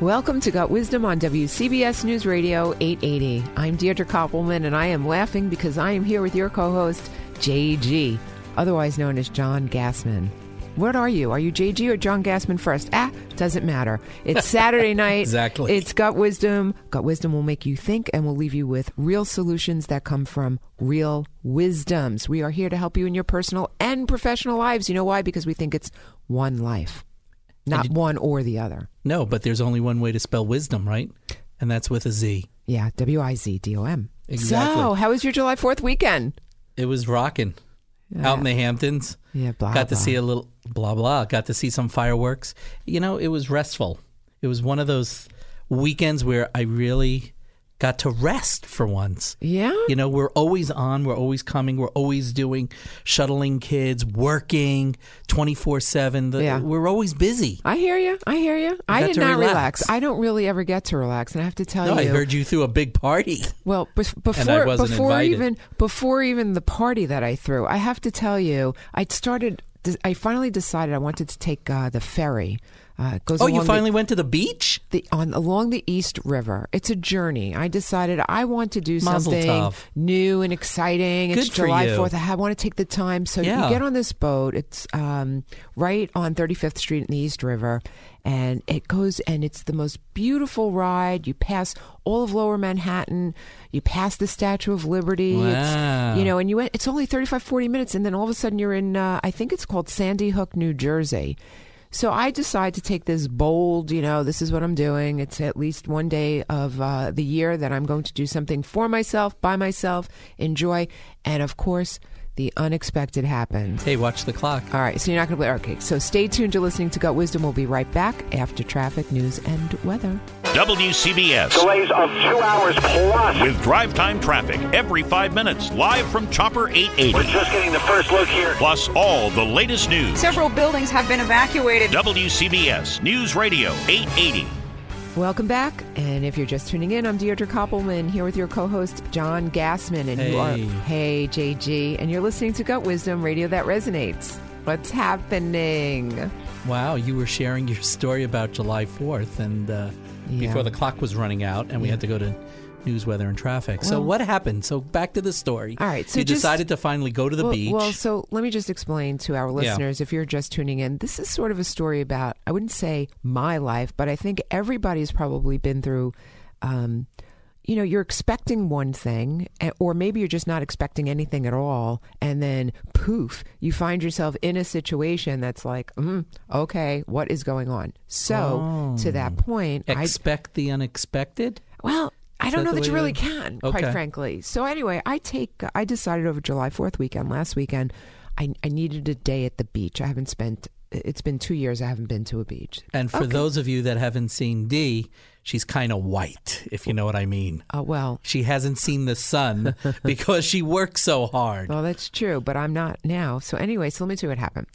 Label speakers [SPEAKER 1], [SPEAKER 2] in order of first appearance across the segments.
[SPEAKER 1] Welcome to Gut Wisdom on WCBS News Radio 880. I'm Deirdre Koppelman, and I am laughing because I am here with your co host, JG, otherwise known as John Gassman. What are you? Are you JG or John Gassman first? Ah, doesn't matter. It's Saturday night.
[SPEAKER 2] Exactly.
[SPEAKER 1] It's Gut Wisdom. Gut Wisdom will make you think and will leave you with real solutions that come from real wisdoms. We are here to help you in your personal and professional lives. You know why? Because we think it's one life, not one or the other.
[SPEAKER 2] No, but there's only one way to spell wisdom, right? And that's with a Z.
[SPEAKER 1] Yeah, W I Z D O M.
[SPEAKER 2] Exactly.
[SPEAKER 1] So, how was your July 4th weekend?
[SPEAKER 2] It was rocking. Out in the Hamptons.
[SPEAKER 1] Yeah, blah, blah.
[SPEAKER 2] Got to
[SPEAKER 1] blah.
[SPEAKER 2] see a little blah blah. Got to see some fireworks. You know, it was restful. It was one of those weekends where I really got to rest for once.
[SPEAKER 1] Yeah?
[SPEAKER 2] You know, we're always on, we're always coming, we're always doing shuttling kids, working 24/7.
[SPEAKER 1] Yeah.
[SPEAKER 2] We're always busy.
[SPEAKER 1] I hear you. I hear you. I did not relax.
[SPEAKER 2] relax.
[SPEAKER 1] I don't really ever get to relax, and I have to tell
[SPEAKER 2] No, I heard you threw a big party.
[SPEAKER 1] Well, bef- before
[SPEAKER 2] wasn't
[SPEAKER 1] before
[SPEAKER 2] invited.
[SPEAKER 1] even before even the party that I threw, I have to tell you, I started. I finally decided I wanted to take uh, the ferry. Uh,
[SPEAKER 2] Oh, you
[SPEAKER 1] along the-
[SPEAKER 2] finally went to the beach?
[SPEAKER 1] the on along the East River. It's a journey. I decided I want to do
[SPEAKER 2] Mazel
[SPEAKER 1] something
[SPEAKER 2] tov.
[SPEAKER 1] new and exciting. it's
[SPEAKER 2] Good for
[SPEAKER 1] July. Fourth. I want to take the time. So you get on this boat. It's um, right on 35th Street in the East River, and it goes and it's the most beautiful ride. You pass all of Lower Manhattan. You pass the Statue of Liberty.
[SPEAKER 2] Wow.
[SPEAKER 1] It's, you know, and you went. It's only 35, 40 minutes, and then all of a sudden you're in. Uh, I think it's called Sandy Hook, New Jersey. So I decide to take this bold, you know, this is what I'm doing. It's at least one day of uh, the year that I'm going to do something for myself, by myself, enjoy. And of course, the unexpected happened.
[SPEAKER 2] Hey, watch the clock.
[SPEAKER 1] All right, so you're not going to play. Okay, so stay tuned. You're listening to Gut Wisdom. We'll be right back after traffic, news, and weather.
[SPEAKER 3] WCBS.
[SPEAKER 4] Delays of two hours plus.
[SPEAKER 3] With drive time traffic every five minutes, live from Chopper 880.
[SPEAKER 4] We're just getting the first look here.
[SPEAKER 3] Plus all the latest news.
[SPEAKER 5] Several buildings have been evacuated.
[SPEAKER 3] WCBS News Radio 880.
[SPEAKER 1] Welcome back. And if you're just tuning in, I'm Deirdre Koppelman here with your co host, John Gassman. And you are,
[SPEAKER 2] Hey.
[SPEAKER 1] hey, JG. And you're listening to Gut Wisdom Radio that resonates. What's happening?
[SPEAKER 2] Wow, you were sharing your story about July 4th and uh,
[SPEAKER 1] Yeah.
[SPEAKER 2] before the clock was running out and we
[SPEAKER 1] Yeah.
[SPEAKER 2] had to go to news, weather, and traffic. so what happened? So back to the story.
[SPEAKER 1] All right, so
[SPEAKER 2] you
[SPEAKER 1] just-
[SPEAKER 2] decided to finally go to the
[SPEAKER 1] well,
[SPEAKER 2] beach.
[SPEAKER 1] Well, so let me just explain to our
[SPEAKER 2] Yeah.
[SPEAKER 1] listeners if you're just tuning in. This is sort of a story about, I wouldn't say my life, but I think everybody's probably been through. Um, you know, you're expecting one thing, or maybe you're just not expecting anything at all, and then poof, you find yourself in a situation that's like, mm, okay, what is going on? So, to that point, I
[SPEAKER 2] Expect the unexpected?
[SPEAKER 1] well, I don't
[SPEAKER 2] that
[SPEAKER 1] know that you really
[SPEAKER 2] to-
[SPEAKER 1] can, quite frankly. So anyway, I take I decided over July Fourth weekend last weekend, I I needed a day at the beach. I haven't spent. It's been two years. I haven't been to a beach.
[SPEAKER 2] And for
[SPEAKER 1] Okay.
[SPEAKER 2] those of you that haven't seen Dee, she's kind of white, if you know what I mean.
[SPEAKER 1] Oh well,
[SPEAKER 2] She hasn't seen the sun because she works so hard.
[SPEAKER 1] well that's true, but I'm not now. So anyway, so let me tell you what happened.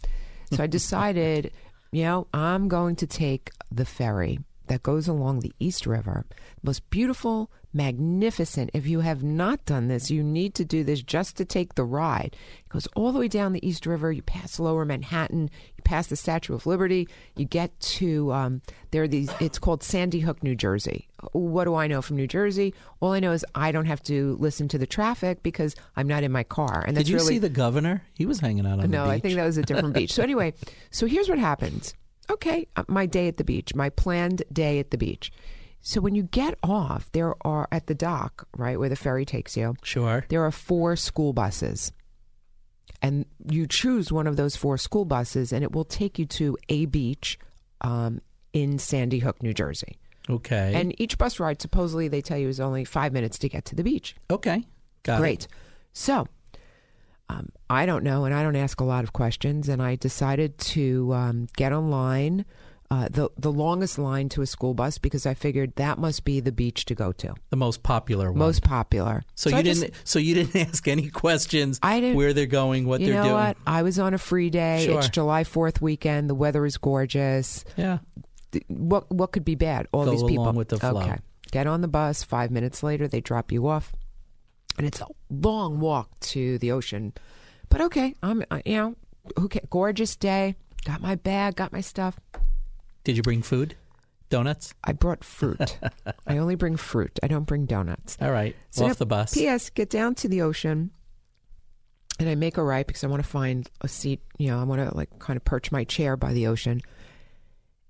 [SPEAKER 1] So I decided, you know, I'm going to take the ferry that goes along the East River. Most beautiful, magnificent. If you have not done this, you need to do this just to take the ride. It goes all the way down the East River. You pass Lower Manhattan. You pass the Statue of Liberty. You get to um, there are these. It's called Sandy Hook, New Jersey. What do I know from New Jersey? All I know is I don't have to listen to the traffic because I'm not in my car. And that's
[SPEAKER 2] Did you
[SPEAKER 1] really
[SPEAKER 2] see the governor? He was hanging out on
[SPEAKER 1] no,
[SPEAKER 2] the beach.
[SPEAKER 1] I think that was a different beach. So anyway, so here's what happens. Okay, uh, my day at the beach, my planned day at the beach. So when you get off, there are at the dock, right where the ferry takes you.
[SPEAKER 2] Sure.
[SPEAKER 1] There are four school buses. And you choose one of those four school buses, and it will take you to a beach um, in Sandy Hook, New Jersey.
[SPEAKER 2] Okay.
[SPEAKER 1] And each bus ride, supposedly, they tell you, is only five minutes to get to the beach.
[SPEAKER 2] okay. Got
[SPEAKER 1] Great.
[SPEAKER 2] it.
[SPEAKER 1] So, um, I don't know, and I don't ask a lot of questions, and I decided to um, get online. Uh, the the longest line to a school bus because I figured that must be the beach to go to,
[SPEAKER 2] The most popular one.
[SPEAKER 1] most popular.
[SPEAKER 2] So,
[SPEAKER 1] I
[SPEAKER 2] you
[SPEAKER 1] just-
[SPEAKER 2] didn't. So you didn't ask any questions.
[SPEAKER 1] I didn't-
[SPEAKER 2] Where they're going, what
[SPEAKER 1] you
[SPEAKER 2] they're
[SPEAKER 1] know
[SPEAKER 2] doing.
[SPEAKER 1] what? I was on a free day. It's July Fourth weekend. The weather is gorgeous.
[SPEAKER 2] Yeah.
[SPEAKER 1] What what could be bad? All
[SPEAKER 2] Go
[SPEAKER 1] these people.
[SPEAKER 2] along with the flow.
[SPEAKER 1] Okay. Get on the bus. Five minutes later, they drop you off, and it's a long walk to the ocean. But okay, I'm uh, you know, who ca- gorgeous day. Got my bag. Got my stuff.
[SPEAKER 2] Did you bring food? Donuts?
[SPEAKER 1] I brought fruit. I only bring fruit. I don't bring donuts.
[SPEAKER 2] All right.
[SPEAKER 1] So
[SPEAKER 2] Off the bus.
[SPEAKER 1] P.S. Get down to the ocean, and I make a right because I want to find a seat. You know, I want to like kind of perch my chair by the ocean.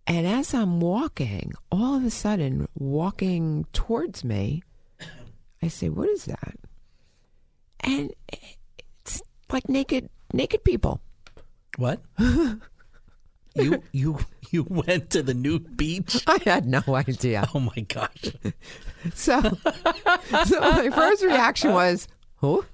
[SPEAKER 1] And as I'm walking, all of a sudden, walking towards me, I say, "What is that?" And it's like naked, naked people.
[SPEAKER 2] What? you you you went to the nude beach?
[SPEAKER 1] I had no idea.
[SPEAKER 2] Oh my gosh.
[SPEAKER 1] So, so my first reaction was, "Who?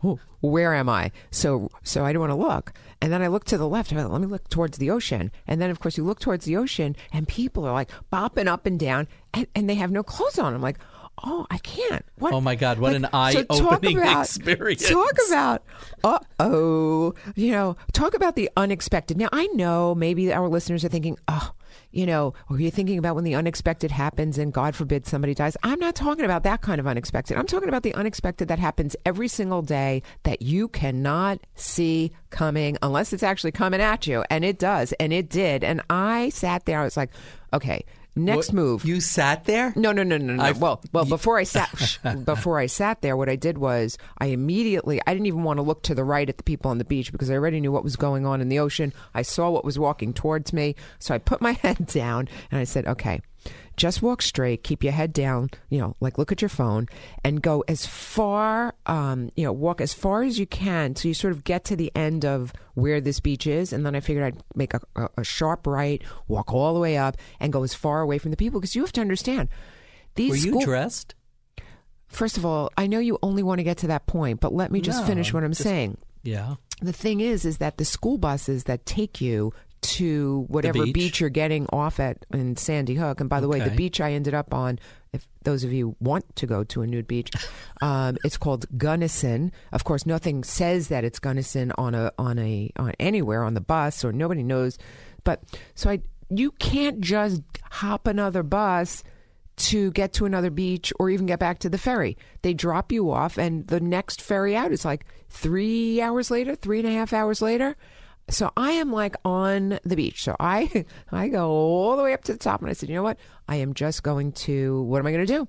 [SPEAKER 1] Who? Where am I?" So, so I don't want to look, and then I look to the left. Thought, Let me look towards the ocean, and then of course you look towards the ocean, and people are like bopping up and down, and, and they have no clothes on. I'm like, "Oh, I can't." What?
[SPEAKER 2] Oh my God, what an
[SPEAKER 1] so
[SPEAKER 2] eye-opening
[SPEAKER 1] about-
[SPEAKER 2] experience.
[SPEAKER 1] Talk about, uh oh, you know, talk about the unexpected. Now I know maybe our listeners are thinking, oh. You know, or you're thinking about when the unexpected happens and God forbid somebody dies. I'm not talking about that kind of unexpected. I'm talking about the unexpected that happens every single day that you cannot see coming unless it's actually coming at you. And it does. And it did. And I sat there. I was like, okay, next
[SPEAKER 2] What-
[SPEAKER 1] move.
[SPEAKER 2] You sat there?
[SPEAKER 1] No, no, no, no, no.
[SPEAKER 2] I've-
[SPEAKER 1] well, well, before I sat, before I sat there, what I did was I immediately, I didn't even want to look to the right at the people on the beach because I already knew what was going on in the ocean. I saw what was walking towards me, so I put my head down and I said, "Okay, just walk straight, keep your head down, you know, like look at your phone, and go as far, um, you know, walk as far as you can, so you sort of get to the end of where this beach is, and then I figured I'd make a, a, sharp right, walk all the way up, and go as far away from the people because you have to understand." These
[SPEAKER 2] Were you
[SPEAKER 1] school-
[SPEAKER 2] dressed?
[SPEAKER 1] First of all, I know you only want to get to that point, but let me just
[SPEAKER 2] No,
[SPEAKER 1] finish what I'm
[SPEAKER 2] just-
[SPEAKER 1] saying.
[SPEAKER 2] Yeah.
[SPEAKER 1] The thing is, is that the school buses that take you to whatever
[SPEAKER 2] beach.
[SPEAKER 1] beach. you're getting off at in Sandy Hook, and by the way, the beach I ended up on, if those of you want to go to a nude beach, um, it's called Gunnison. Of course, nothing says that it's Gunnison on a on a on anywhere on the bus, or nobody knows. But so I, you can't just hop another bus to get to another beach or even get back to the ferry. They drop you off, and the next ferry out is like three hours later, three and a half hours later. So I am like on the beach. So I I go all the way up to the top, and I said, you know what? I am just going to. What am I going to do?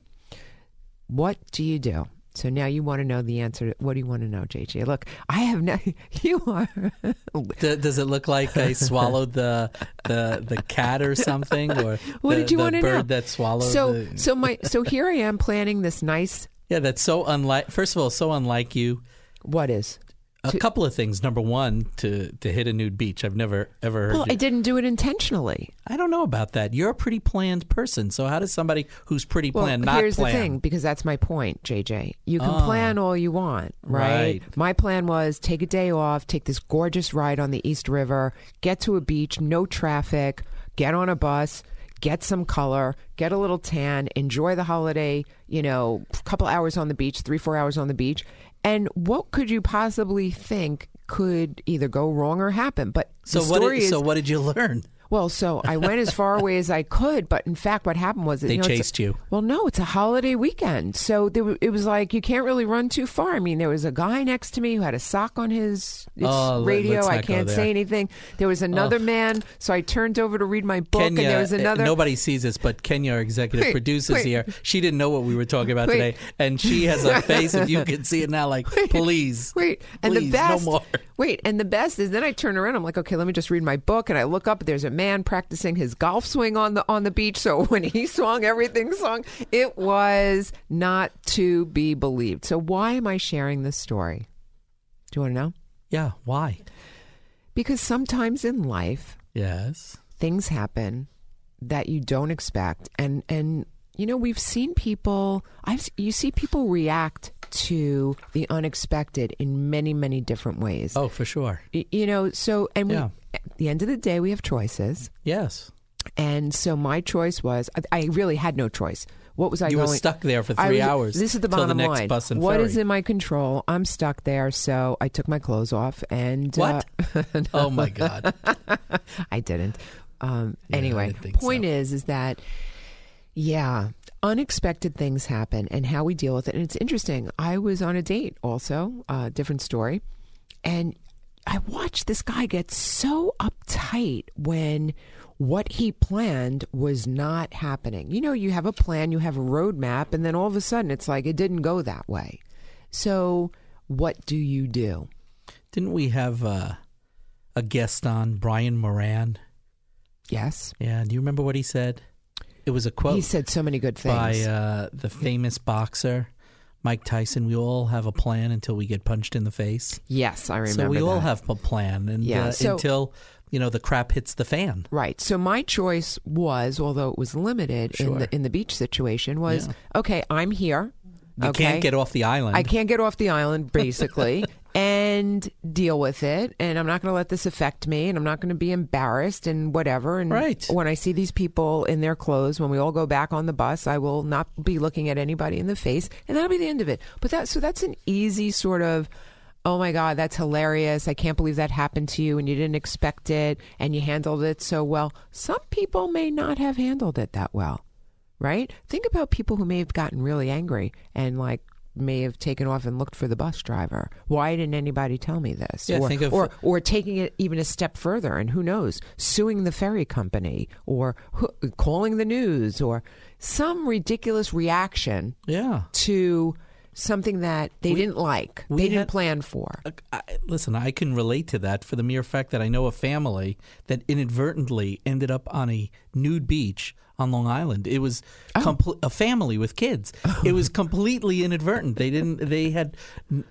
[SPEAKER 1] What do you do? So now you want to know the answer. What do you want to know, JJ? Look, I have no. You are.
[SPEAKER 2] D- does it look like I swallowed the the the cat or something, or
[SPEAKER 1] What
[SPEAKER 2] the,
[SPEAKER 1] did you want to know?
[SPEAKER 2] that swallowed?
[SPEAKER 1] So
[SPEAKER 2] the,
[SPEAKER 1] so my so here I am planning this nice.
[SPEAKER 2] yeah, that's so unlike. First of all, so unlike you.
[SPEAKER 1] What is?
[SPEAKER 2] A couple of things. Number one, to to hit a nude beach. I've never ever heard.
[SPEAKER 1] Well,
[SPEAKER 2] you-
[SPEAKER 1] I didn't do it intentionally.
[SPEAKER 2] I don't know about that. You're a pretty planned person. So how does somebody who's pretty
[SPEAKER 1] Well,
[SPEAKER 2] planned not
[SPEAKER 1] here's
[SPEAKER 2] plan?
[SPEAKER 1] the thing, because that's my point, JJ. You can
[SPEAKER 2] Oh.
[SPEAKER 1] plan all you want, right?
[SPEAKER 2] Right.
[SPEAKER 1] My plan was take a day off, take this gorgeous ride on the East River, get to a beach, no traffic, get on a bus, get some color, get a little tan, enjoy the holiday, you know, a couple hours on the beach, three, four hours on the beach. And what could you possibly think could either go wrong or happen? But
[SPEAKER 2] So what? Did,
[SPEAKER 1] is
[SPEAKER 2] so what did you learn?
[SPEAKER 1] Well, so I went as far away as I could, but in fact, what happened was
[SPEAKER 2] They
[SPEAKER 1] you know, it's a-
[SPEAKER 2] chased you.
[SPEAKER 1] Well, no, it's a holiday weekend, so there, it was like you can't really run too far. I mean, there was a guy next to me who had a sock on his,
[SPEAKER 2] Oh,
[SPEAKER 1] radio. I can't say anything. There was another man, so I turned over to read my book,
[SPEAKER 2] Kenya,
[SPEAKER 1] and there was
[SPEAKER 2] uh,
[SPEAKER 1] another.
[SPEAKER 2] nobody sees this, but Kenya, our executive
[SPEAKER 1] Wait,
[SPEAKER 2] producer, is
[SPEAKER 1] wait.
[SPEAKER 2] here. She didn't know what we were talking about
[SPEAKER 1] Wait.
[SPEAKER 2] today, and she has a face. If you can see it now, like please,
[SPEAKER 1] Wait, and
[SPEAKER 2] please,
[SPEAKER 1] the best.
[SPEAKER 2] no more.
[SPEAKER 1] Wait, and the best is then I turn around. I'm like, okay, let me just read my book, and I look up. There's a man practicing his golf swing on the on the beach. So when he swung, everything swung. It was not to be believed. So why am I sharing this story? Do you want to know?
[SPEAKER 2] Yeah, why?
[SPEAKER 1] Because sometimes in life,
[SPEAKER 2] Yes.
[SPEAKER 1] things happen that you don't expect and and you know we've seen people I've you see people react to the unexpected in many many different ways
[SPEAKER 2] Oh, for sure.
[SPEAKER 1] You know so and we
[SPEAKER 2] Yeah.
[SPEAKER 1] At the end of the day we have choices
[SPEAKER 2] Yes.
[SPEAKER 1] and so my choice was I, I really had no choice what was I
[SPEAKER 2] You were stuck there for three
[SPEAKER 1] was-
[SPEAKER 2] hours
[SPEAKER 1] This is the
[SPEAKER 2] the
[SPEAKER 1] bottom
[SPEAKER 2] next
[SPEAKER 1] line.
[SPEAKER 2] bus and
[SPEAKER 1] What is
[SPEAKER 2] ferry.
[SPEAKER 1] in my control? I'm stuck there, so I took my clothes off and
[SPEAKER 2] What?
[SPEAKER 1] uh,
[SPEAKER 2] Oh my God.
[SPEAKER 1] I didn't. Um,
[SPEAKER 2] Yeah, I
[SPEAKER 1] anyway,
[SPEAKER 2] didn't
[SPEAKER 1] point
[SPEAKER 2] so.
[SPEAKER 1] is, is that yeah, unexpected things happen, and how we deal with it. And it's interesting. I was on a date, also, uh, different story, and I watched this guy get so uptight when what he planned was not happening. You know, you have a plan, you have a roadmap, and then all of a sudden it's like it didn't go that way. So, what do you do?
[SPEAKER 2] Didn't we have uh, a guest on, Brian Moran?
[SPEAKER 1] Yes.
[SPEAKER 2] Yeah. Do you remember what he said? It was a quote
[SPEAKER 1] He said so many good things.
[SPEAKER 2] by uh, the famous boxer Mike Tyson. We all have a plan until we get punched in the face.
[SPEAKER 1] yes, I remember.
[SPEAKER 2] so we all have a plan, and
[SPEAKER 1] Yeah,
[SPEAKER 2] uh,
[SPEAKER 1] so-
[SPEAKER 2] until you know the crap hits the fan.
[SPEAKER 1] Right. So my choice was, although it was limited in the in the beach situation, was
[SPEAKER 2] Yeah.
[SPEAKER 1] okay. I'm here.
[SPEAKER 2] You
[SPEAKER 1] okay?
[SPEAKER 2] can't get off the island.
[SPEAKER 1] I can't get off the island, basically, and deal with it. And I'm not going to let this affect me, and I'm not going to be embarrassed and whatever. And
[SPEAKER 2] Right.
[SPEAKER 1] when I see these people in their clothes, when we all go back on the bus, I will not be looking at anybody in the face, and that'll be the end of it. But that so that's an easy sort of. Oh my God, that's hilarious. I can't believe that happened to you and you didn't expect it and you handled it so well. Some people may not have handled it that well right? Think about people who may have gotten really angry and like may have taken off and looked for the bus driver. Why didn't anybody tell me this?
[SPEAKER 2] Yeah,
[SPEAKER 1] or,
[SPEAKER 2] think of-
[SPEAKER 1] or or taking it even a step further and who knows, suing the ferry company or calling the news or some ridiculous reaction
[SPEAKER 2] yeah.
[SPEAKER 1] to something that they didn't like, they didn't
[SPEAKER 2] had-
[SPEAKER 1] plan for.
[SPEAKER 2] I, listen, I can relate to that for the mere fact that I know a family that inadvertently ended up on a nude beach on Long Island. It was
[SPEAKER 1] Oh.
[SPEAKER 2] a family with kids. It was completely inadvertent. They didn't. They had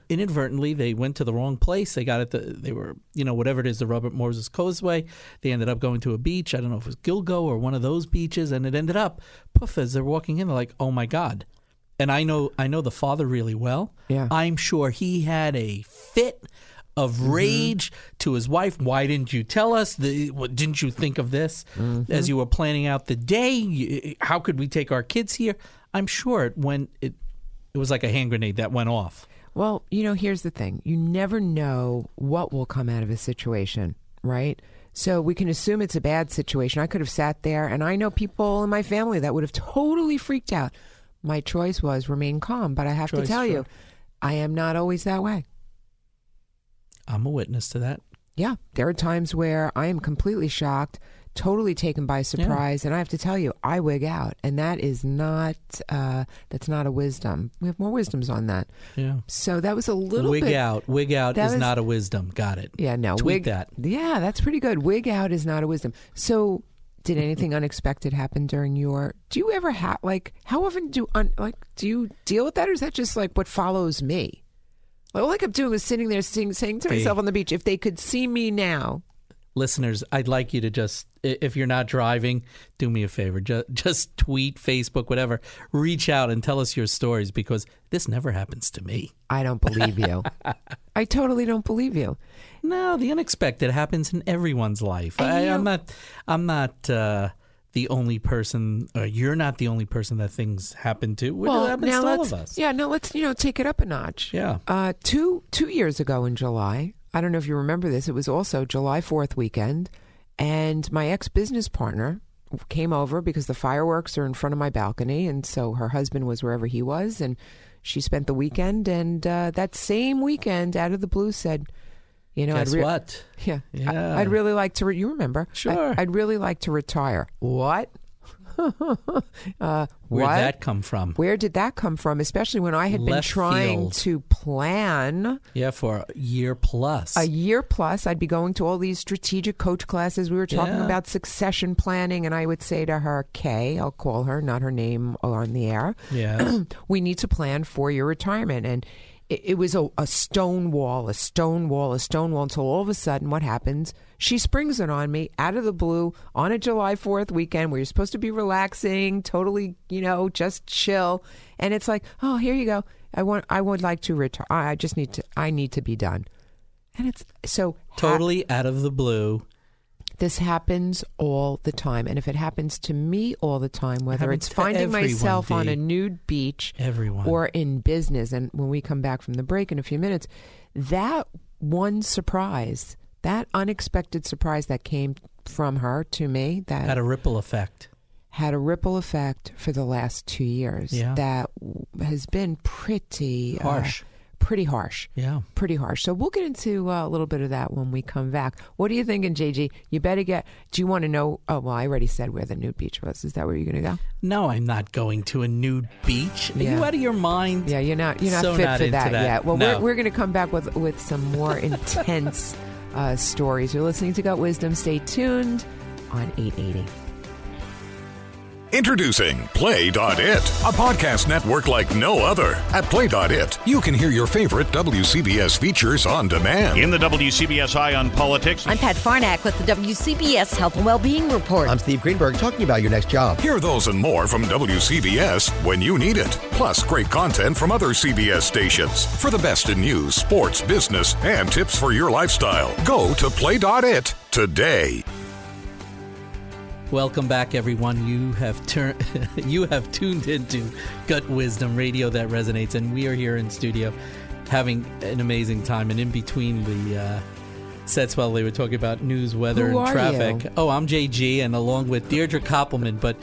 [SPEAKER 2] inadvertently. They went to the wrong place. They got it. The, they were, you know, whatever it is, the Robert Moses Causeway. They ended up going to a beach. I don't know if it was Gilgo or one of those beaches, and it ended up poof as they're walking in. They're like, "Oh my god." And I know I know the father really well.
[SPEAKER 1] Yeah.
[SPEAKER 2] I'm sure he had a fit of
[SPEAKER 1] Mm-hmm.
[SPEAKER 2] rage to his wife. Why didn't you tell us? The, what, didn't you think of this
[SPEAKER 1] Mm-hmm.
[SPEAKER 2] as you were planning out the day? How could we take our kids here? I'm sure it went. It it was like a hand grenade that went off.
[SPEAKER 1] Well, you know, here's the thing. You never know what will come out of a situation, right? So we can assume it's a bad situation. I could have sat there, and I know people in my family that would have totally freaked out. My choice was remain calm, but I have to
[SPEAKER 2] Choice,
[SPEAKER 1] tell you. I am not always that way.
[SPEAKER 2] I'm a witness to that.
[SPEAKER 1] Yeah, there are times where I am completely shocked, totally taken by surprise, and I have to tell you, I wig out, and that is not uh, that's not a wisdom. We have more wisdoms on that.
[SPEAKER 2] Yeah.
[SPEAKER 1] So that was a little
[SPEAKER 2] Wig
[SPEAKER 1] bit
[SPEAKER 2] out. Wig out is
[SPEAKER 1] was-
[SPEAKER 2] not a wisdom. Got it.
[SPEAKER 1] Yeah, no.
[SPEAKER 2] Tweet
[SPEAKER 1] wig,
[SPEAKER 2] that.
[SPEAKER 1] Yeah, that's pretty good. Wig out is not a wisdom. So, did anything unexpected happen during your? Do you ever have like? How often do un, like do you deal with that, or is that just like what follows me? All I kept doing was sitting there saying, saying to myself on the beach, if they could see me now.
[SPEAKER 2] listeners, I'd like you to just, if you're not driving, do me a favor. Just, just tweet, Facebook, whatever. Reach out and tell us your stories because this never happens to me.
[SPEAKER 1] I don't believe you. I totally don't believe you.
[SPEAKER 2] No, the unexpected happens in everyone's life.
[SPEAKER 1] And
[SPEAKER 2] I, I'm not. I'm not uh, the only person. Or you're not the only person that things happen to. It happens
[SPEAKER 1] now
[SPEAKER 2] to all
[SPEAKER 1] let's
[SPEAKER 2] of us.
[SPEAKER 1] yeah, no, let's you know take it up a notch.
[SPEAKER 2] Yeah.
[SPEAKER 1] Uh, two two years ago in July, I don't know if you remember this. It was also July Fourth weekend, and my ex business partner came over because the fireworks are in front of my balcony, and so her husband was wherever he was, and she spent the weekend. And uh, that same weekend, out of the blue, said, "You know,
[SPEAKER 2] Guess
[SPEAKER 1] I'd re-
[SPEAKER 2] what?
[SPEAKER 1] Yeah,
[SPEAKER 2] Yeah.
[SPEAKER 1] I, would really like to. Re- you remember?
[SPEAKER 2] Sure.
[SPEAKER 1] I, would really like to retire. What? uh,
[SPEAKER 2] Where'd
[SPEAKER 1] what?
[SPEAKER 2] that come from?
[SPEAKER 1] Where did that come from? Especially when I had been trying
[SPEAKER 2] field.
[SPEAKER 1] to plan
[SPEAKER 2] Yeah, for a year plus.
[SPEAKER 1] a year plus. I'd be going to all these strategic coach classes. We were talking
[SPEAKER 2] Yeah.
[SPEAKER 1] about succession planning, and I would say to her, Kay, I'll call her, not her name on the air.
[SPEAKER 2] yeah.
[SPEAKER 1] we need to plan for your retirement. And it, it was a, a stone wall, a stone wall, a stone wall until all of a sudden, what happens? She springs it on me out of the blue on a July 4th weekend where you're supposed to be relaxing, totally, you know, just chill. And it's like, oh, here you go. I want, I would like to retire. I just need to, I need to be done. And it's so ha-
[SPEAKER 2] totally out of the blue.
[SPEAKER 1] This happens all the time. And if it happens to me all the time, whether it's finding
[SPEAKER 2] everyone,
[SPEAKER 1] myself on a nude beach
[SPEAKER 2] Everyone.
[SPEAKER 1] or in business, and when we come back from the break in a few minutes, that one surprise, that unexpected surprise that came from her to me, that
[SPEAKER 2] had a ripple effect.
[SPEAKER 1] had a ripple effect for the last two years.
[SPEAKER 2] Yeah.
[SPEAKER 1] That has been pretty uh,
[SPEAKER 2] Harsh.
[SPEAKER 1] Pretty harsh.
[SPEAKER 2] Yeah.
[SPEAKER 1] Pretty harsh. So we'll get into uh, a little bit of that when we come back. What are you thinking, JG? You better get. Do you want to know? Oh, well, I already said where the nude beach was. Is that where you're going to go?
[SPEAKER 2] No, I'm not going to a nude beach. Are
[SPEAKER 1] Yeah.
[SPEAKER 2] you out of your mind?
[SPEAKER 1] Yeah, you're not. You're not
[SPEAKER 2] So
[SPEAKER 1] fit
[SPEAKER 2] not
[SPEAKER 1] for that,
[SPEAKER 2] that.
[SPEAKER 1] yet. Well,
[SPEAKER 2] No.
[SPEAKER 1] we're, we're going to come back with with some more intense uh, stories. You're listening to Gut Wisdom. Stay tuned on 880.
[SPEAKER 6] Introducing Play.it, a podcast network like no other. At Play.it, you can hear your favorite WCBS features on demand.
[SPEAKER 3] In the WCBS Eye on Politics,
[SPEAKER 7] I'm Pat Farnack with the WCBS Health and Wellbeing Report.
[SPEAKER 8] I'm Steve Greenberg talking about your next job.
[SPEAKER 6] Hear those and more from WCBS when you need it. Plus, great content from other CBS stations. For the best in news, sports, business, and tips for your lifestyle, go to Play.it today.
[SPEAKER 2] Welcome back, everyone. You have turned, you have tuned into Gut Wisdom Radio that resonates, and we are here in studio having an amazing time. And in between the uh, sets, while they were talking about news, weather,
[SPEAKER 1] Who
[SPEAKER 2] and traffic.
[SPEAKER 1] you?
[SPEAKER 2] Oh, I'm JG, and along with Deirdre Koppelman. But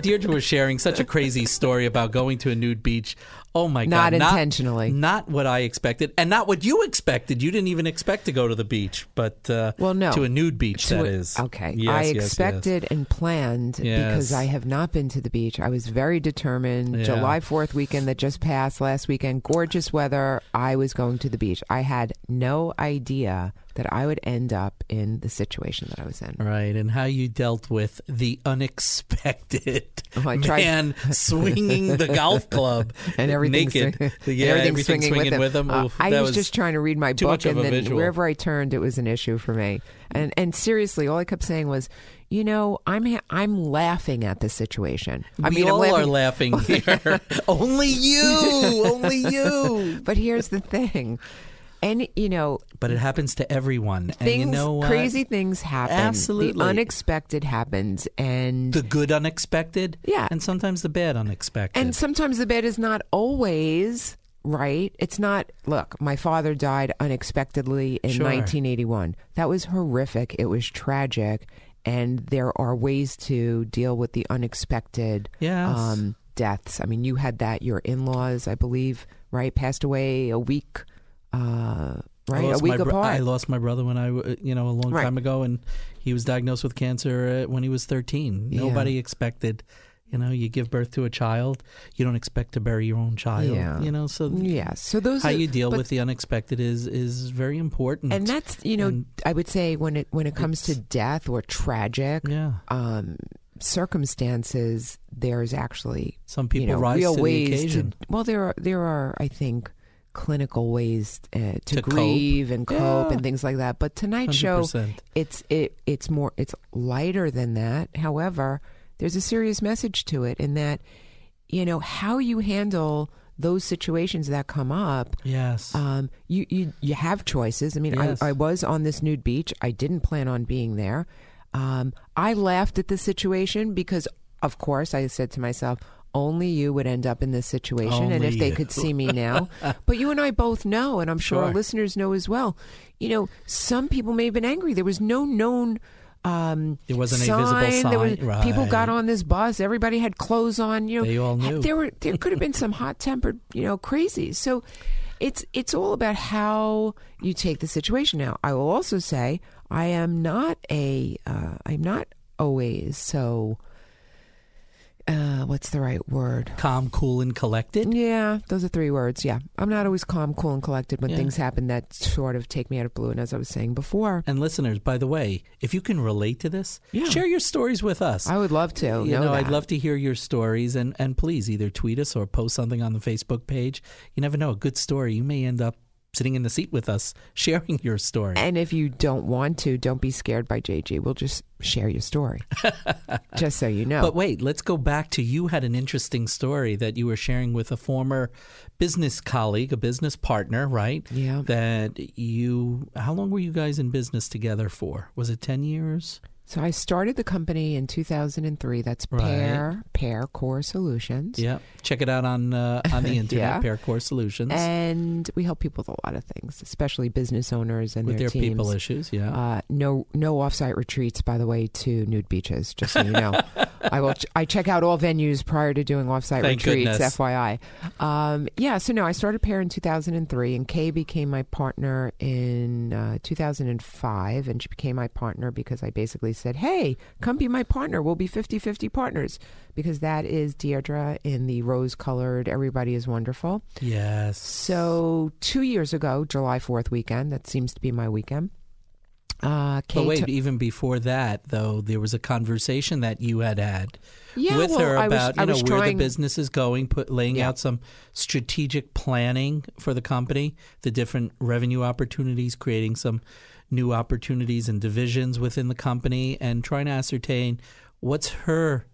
[SPEAKER 2] Deirdre was sharing such a crazy story about going to a nude beach. Oh my
[SPEAKER 1] Not
[SPEAKER 2] god!
[SPEAKER 1] Not intentionally.
[SPEAKER 2] Not what I expected, and not what you expected. You didn't even expect to go to the beach, but uh,
[SPEAKER 1] Well, no.
[SPEAKER 2] to a nude beach.
[SPEAKER 1] To
[SPEAKER 2] that
[SPEAKER 1] a-
[SPEAKER 2] is
[SPEAKER 1] Okay.
[SPEAKER 2] Yes,
[SPEAKER 1] I
[SPEAKER 2] yes, yes.
[SPEAKER 1] expected and planned because I have not been to the beach. I was very determined.
[SPEAKER 2] Yeah.
[SPEAKER 1] July 4th weekend that just passed last weekend, gorgeous weather. I was going to the beach. I had no idea that I would end up in the situation that I was in.
[SPEAKER 2] Right, and how you dealt with the unexpected
[SPEAKER 1] Oh, I tried-
[SPEAKER 2] man swinging the golf club
[SPEAKER 1] and everything
[SPEAKER 2] naked.
[SPEAKER 1] swing-
[SPEAKER 2] yeah,
[SPEAKER 1] everything
[SPEAKER 2] everything
[SPEAKER 1] swinging, with him. Uh, I was, just trying to read my book, and then
[SPEAKER 2] visual.
[SPEAKER 1] wherever I turned, it was an issue for me. And and seriously, all I kept saying was, you know, I'm ha- I'm laughing at the situation. I
[SPEAKER 2] we
[SPEAKER 1] mean, I'm
[SPEAKER 2] all are
[SPEAKER 1] laughing-
[SPEAKER 2] laughing here. only you, only you.
[SPEAKER 1] But here's the thing, and you know,
[SPEAKER 2] But it happens to everyone, and
[SPEAKER 1] things
[SPEAKER 2] you know what?
[SPEAKER 1] crazy things happen.
[SPEAKER 2] Absolutely.
[SPEAKER 1] the unexpected happens, and
[SPEAKER 2] the good unexpected,
[SPEAKER 1] Yeah.
[SPEAKER 2] and sometimes the bad unexpected.
[SPEAKER 1] And sometimes the bad is not always right. It's not, look, my father died unexpectedly in
[SPEAKER 2] Sure.
[SPEAKER 1] 1981. That was horrific. It was tragic. And there are ways to deal with the unexpected
[SPEAKER 2] Yes.
[SPEAKER 1] um, deaths. I mean, you had that, your in laws, I believe, right? Passed away a week, uh,
[SPEAKER 2] I
[SPEAKER 1] right? A
[SPEAKER 2] lost
[SPEAKER 1] week
[SPEAKER 2] my
[SPEAKER 1] apart.
[SPEAKER 2] I lost my brother when I, you know, a long
[SPEAKER 1] Right.
[SPEAKER 2] time ago, and he was diagnosed with cancer uh, when he was 13.
[SPEAKER 1] Yeah.
[SPEAKER 2] Nobody expected, you know, you give birth to a child, you don't expect to bury your own child,
[SPEAKER 1] Yeah.
[SPEAKER 2] you know. So
[SPEAKER 1] yeah. So those
[SPEAKER 2] how
[SPEAKER 1] are,
[SPEAKER 2] you deal with the unexpected is is very important.
[SPEAKER 1] and that's you know
[SPEAKER 2] And
[SPEAKER 1] I would say when it when it comes to death or tragic
[SPEAKER 2] yeah,
[SPEAKER 1] um, circumstances, there's actually
[SPEAKER 2] some people
[SPEAKER 1] you know
[SPEAKER 2] rise
[SPEAKER 1] real
[SPEAKER 2] to
[SPEAKER 1] ways
[SPEAKER 2] the occasion.
[SPEAKER 1] to. Well, there are there are I think clinical ways uh, to,
[SPEAKER 2] To cope.
[SPEAKER 1] grieve and cope
[SPEAKER 2] Yeah.
[SPEAKER 1] and things like that. But tonight's show,
[SPEAKER 2] 100%.
[SPEAKER 1] it's it it's more it's lighter than that. However, there's a serious message to it in that you know how you handle those situations that come up
[SPEAKER 2] Yes,
[SPEAKER 1] um, you, you you have choices. I mean,
[SPEAKER 2] Yes.
[SPEAKER 1] I, I was on this nude beach. I didn't plan on being there. Um, I laughed at the situation because, of course, I said to myself, only you would end up in this situation. and
[SPEAKER 2] Only
[SPEAKER 1] if they
[SPEAKER 2] you.
[SPEAKER 1] could see me now, but you and I both know, and I'm sure, our listeners know as well. You know, some people may have been angry. There was no known. Um,
[SPEAKER 2] There wasn't a
[SPEAKER 1] sign.
[SPEAKER 2] visible
[SPEAKER 1] There was,
[SPEAKER 2] sign.
[SPEAKER 1] People got on this bus. Everybody had clothes on. You know,
[SPEAKER 2] They all knew.
[SPEAKER 1] There were there could have been some hot tempered, you know, crazy. So it's it's all about how you take the situation. Now, I will also say I am not a uh, I'm not always so. Uh, what's the right word?
[SPEAKER 2] calm, cool, and collected.
[SPEAKER 1] Yeah, those are three words. Yeah, I'm not always calm, cool, and collected when
[SPEAKER 2] Yeah.
[SPEAKER 1] things happen that sort of take me out of blue. And as I was saying before,
[SPEAKER 2] And listeners, by the way, if you can relate to this,
[SPEAKER 1] Yeah.
[SPEAKER 2] share your stories with us.
[SPEAKER 1] I would love to.
[SPEAKER 2] you
[SPEAKER 1] know,
[SPEAKER 2] know, I'd love to hear your stories, and and please either tweet us or post something on the Facebook page. You never know, a good story, you may end up sitting in the seat with us, sharing your story.
[SPEAKER 1] And if you don't want to, don't be scared by JG. We'll just share your story, just so you know.
[SPEAKER 2] But wait, let's go back to you had an interesting story that you were sharing with a former business colleague, a business partner, right?
[SPEAKER 1] Yeah.
[SPEAKER 2] That you, how long were you guys in business together for? Was it 10 years?
[SPEAKER 1] So I started the company in 2003. That's
[SPEAKER 2] Right.
[SPEAKER 1] Pair Pair Core Solutions.
[SPEAKER 2] Yeah. Check it out on uh, on the internet,
[SPEAKER 1] Yeah.
[SPEAKER 2] Core Solutions,
[SPEAKER 1] And we help people with a lot of things, especially business owners and
[SPEAKER 2] with
[SPEAKER 1] their,
[SPEAKER 2] their people issues. Yeah.
[SPEAKER 1] Uh, no, no offsite retreats, by the way, to nude beaches. Just so you know. I will. Ch- I check out all venues prior to doing offsite
[SPEAKER 2] Thank
[SPEAKER 1] retreats.
[SPEAKER 2] goodness.
[SPEAKER 1] FYI. Um, yeah. So no, I started Pair in 2003, and Kay became my partner in uh, 2005, and she became my partner because I basically said, "Hey, come be my partner. We'll be 50-50 partners." Because that is Deirdre in the rose-colored "Everybody is Wonderful."
[SPEAKER 2] Yes.
[SPEAKER 1] So two years ago, July 4th weekend, that seems to be my weekend. Uh, Kay
[SPEAKER 2] But wait,
[SPEAKER 1] took-
[SPEAKER 2] even before that, though, there was a conversation that you had had
[SPEAKER 1] Yeah,
[SPEAKER 2] with
[SPEAKER 1] well,
[SPEAKER 2] her
[SPEAKER 1] I was-
[SPEAKER 2] about you know
[SPEAKER 1] was
[SPEAKER 2] where the business is going, put laying
[SPEAKER 1] Yeah.
[SPEAKER 2] out some strategic planning for the company, the different revenue opportunities, creating some new opportunities and divisions within the company, and trying to ascertain what's her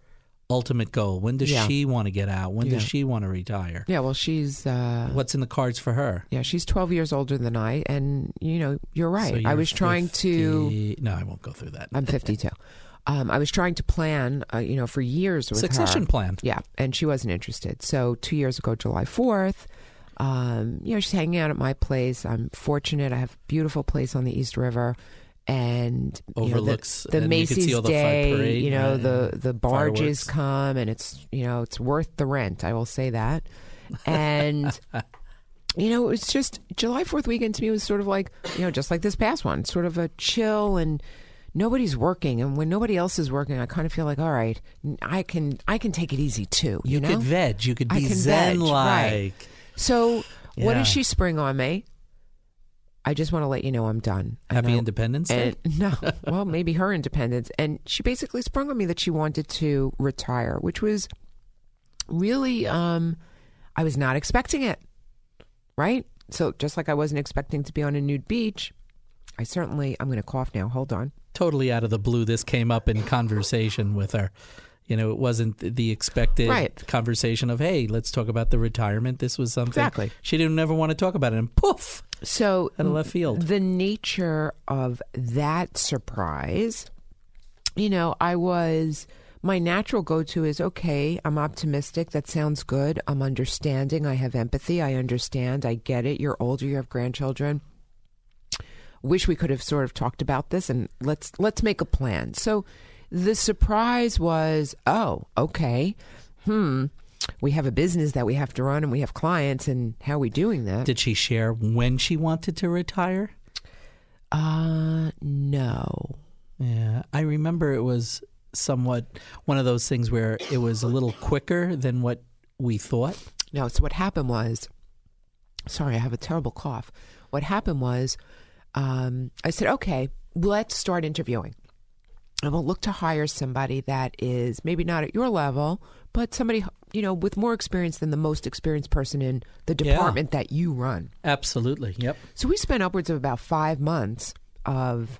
[SPEAKER 2] ultimate goal. When does
[SPEAKER 1] Yeah.
[SPEAKER 2] she want to get out? When does she want to retire?
[SPEAKER 1] yeah, well, she's uh,
[SPEAKER 2] What's in the cards for her?
[SPEAKER 1] Yeah, she's 12 years older than I, and you know, you're right.
[SPEAKER 2] So
[SPEAKER 1] I
[SPEAKER 2] you're
[SPEAKER 1] was trying to.
[SPEAKER 2] No, I won't go through that.
[SPEAKER 1] I'm 52. Um, I was trying to plan, uh, you know, for years with
[SPEAKER 2] Succession
[SPEAKER 1] her.
[SPEAKER 2] plan.
[SPEAKER 1] Yeah, and she wasn't interested. So two years ago, July 4th, um, you know, she's hanging out at my place. I'm fortunate. I have a beautiful place on the East River. And you know, the-
[SPEAKER 2] Overlooks-
[SPEAKER 1] the,
[SPEAKER 2] and you can
[SPEAKER 1] Macy's
[SPEAKER 2] all the
[SPEAKER 1] Day.
[SPEAKER 2] parade,
[SPEAKER 1] you know, the the barges
[SPEAKER 2] fireworks.
[SPEAKER 1] come, and it's you know it's worth the rent. I will say that. And you know, it's just July 4th weekend to me was sort of like, you know, just like this past one, sort of a chill and nobody's working. And when nobody else is working, I kind of feel like, all right, I can, I can take it easy too. You,
[SPEAKER 2] You
[SPEAKER 1] know?
[SPEAKER 2] could veg. You could be zen like.
[SPEAKER 1] right. So what does she spring on me? I just want to let you know I'm done. And
[SPEAKER 2] Happy
[SPEAKER 1] I-
[SPEAKER 2] Independence Day.
[SPEAKER 1] no, well, maybe her independence. And she basically sprung on me that she wanted to retire, which was really, um, I was not expecting it. Right? So just like I wasn't expecting to be on a nude beach, I certainly, I'm going to cough now. Hold on.
[SPEAKER 2] totally out of the blue, this came up in conversation with her. You know, it wasn't the expected
[SPEAKER 1] Right.
[SPEAKER 2] conversation of, hey, let's talk about the retirement. This was something
[SPEAKER 1] Exactly.
[SPEAKER 2] she didn't ever want to talk about it. And poof,
[SPEAKER 1] So
[SPEAKER 2] out of left field.
[SPEAKER 1] the nature of that surprise, you know, I was my natural go-to is okay, I'm optimistic, that sounds good. I'm understanding, I have empathy, I understand, I get it. You're older, you have grandchildren. Wish we could have sort of talked about this and let's let's make a plan. So the surprise was, oh, okay. Hmm. We have a business that we have to run and we have clients and how are we doing that?
[SPEAKER 2] Did she share when she wanted to retire?
[SPEAKER 1] Uh, no.
[SPEAKER 2] Yeah, I remember it was somewhat one of those things where it was a little quicker than what we thought.
[SPEAKER 1] No, so what happened was, sorry, I have a terrible cough. What happened was, um, I said, okay, let's start interviewing. And we'll look to hire somebody that is maybe not at your level, but somebody, you know, with more experience than the most experienced person in the
[SPEAKER 2] Yeah.
[SPEAKER 1] department that you run.
[SPEAKER 2] Absolutely. Yep.
[SPEAKER 1] So we spent upwards of about five months of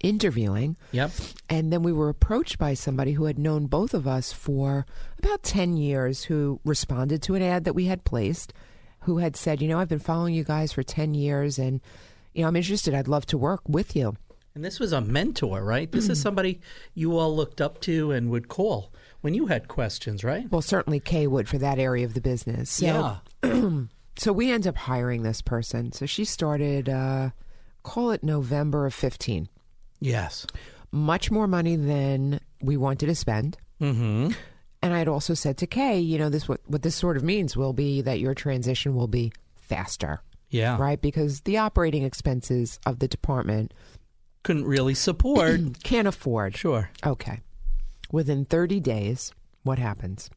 [SPEAKER 1] interviewing.
[SPEAKER 2] Yep.
[SPEAKER 1] And then we were approached by somebody who had known both of us for about 10 years, who responded to an ad that we had placed, who had said, You know, I've been following you guys for 10 years and, you know, I'm interested. I'd love to work with you.
[SPEAKER 2] And this was a mentor, right? This is somebody you all looked up to and would call when you had questions, right?
[SPEAKER 1] Well, certainly Kay would for that area of the business. So,
[SPEAKER 2] yeah.
[SPEAKER 1] so we end up hiring this person. So she started, uh, call it November of 15.
[SPEAKER 2] Yes.
[SPEAKER 1] Much more money than we wanted to spend.
[SPEAKER 2] Mm-hmm.
[SPEAKER 1] And I had also said to Kay, you know, this what what this sort of means will be that your transition will be faster,
[SPEAKER 2] Yeah.
[SPEAKER 1] right? Because the operating expenses of the department
[SPEAKER 2] Couldn't really support.
[SPEAKER 1] can't afford.
[SPEAKER 2] sure.
[SPEAKER 1] Okay. Within 30 days, what happens?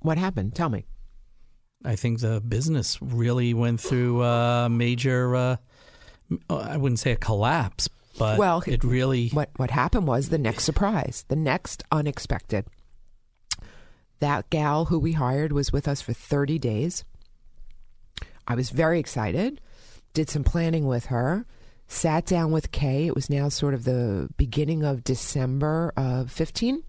[SPEAKER 1] What happened? Tell me.
[SPEAKER 2] I think the business really went through a major, uh, I wouldn't say a collapse, but
[SPEAKER 1] Well,
[SPEAKER 2] it really.
[SPEAKER 1] What what happened was the next surprise, the next unexpected. That gal who we hired was with us for 30 days. I was very excited. Did some planning with her. Sat down with Kay. It was now sort of the beginning of December of 15.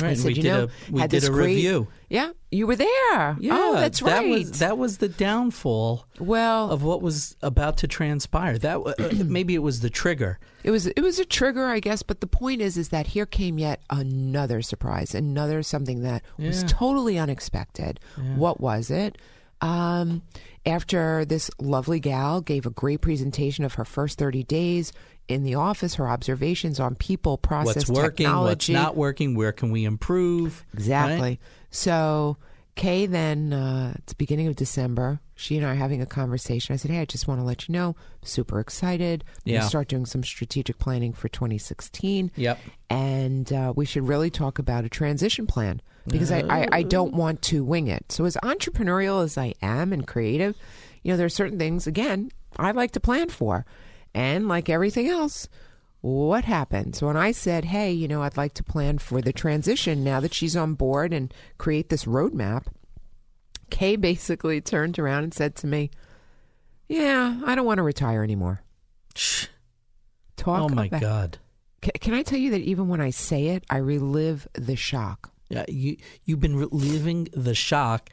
[SPEAKER 2] Right,
[SPEAKER 1] I
[SPEAKER 2] and
[SPEAKER 1] said,
[SPEAKER 2] we
[SPEAKER 1] you
[SPEAKER 2] did
[SPEAKER 1] know,
[SPEAKER 2] a we did a
[SPEAKER 1] great-
[SPEAKER 2] review.
[SPEAKER 1] Yeah, you were there.
[SPEAKER 2] Yeah,
[SPEAKER 1] oh, that's
[SPEAKER 2] that
[SPEAKER 1] right.
[SPEAKER 2] Was, that was the downfall
[SPEAKER 1] well,
[SPEAKER 2] of what was about to transpire. That uh, maybe it was the trigger.
[SPEAKER 1] It was it was a trigger, I guess, but the point is is that here came yet another surprise, another something that was totally unexpected. What was it? Um, after this lovely gal gave a great presentation of her first 30 days, in the office, her observations on people, process,
[SPEAKER 2] what's working, what's not working, where can we improve?
[SPEAKER 1] Exactly.
[SPEAKER 2] right?
[SPEAKER 1] So Kay then, uh, at the beginning of December, she and I are having a conversation. I said, "Hey, I just want to let you know, super excited.
[SPEAKER 2] Yeah.
[SPEAKER 1] gonna start doing some strategic planning for 2016.
[SPEAKER 2] Yep.
[SPEAKER 1] and uh, we should really talk about a transition plan because I, I, I don't oh. want to wing it. So as entrepreneurial as I am and creative, you know, there are certain things again I like to plan for, and like everything else." What happened? So when I said, "Hey, you know, I'd like to plan for the transition now that she's on board and create this roadmap," Kay basically turned around and said to me, "Yeah, I don't want to retire anymore."
[SPEAKER 2] Shh.
[SPEAKER 1] Talk.
[SPEAKER 2] oh my
[SPEAKER 1] about-
[SPEAKER 2] God.
[SPEAKER 1] Ca- Can I tell you that even when I say it, I relive the shock.
[SPEAKER 2] Yeah, you you've been reliving the shock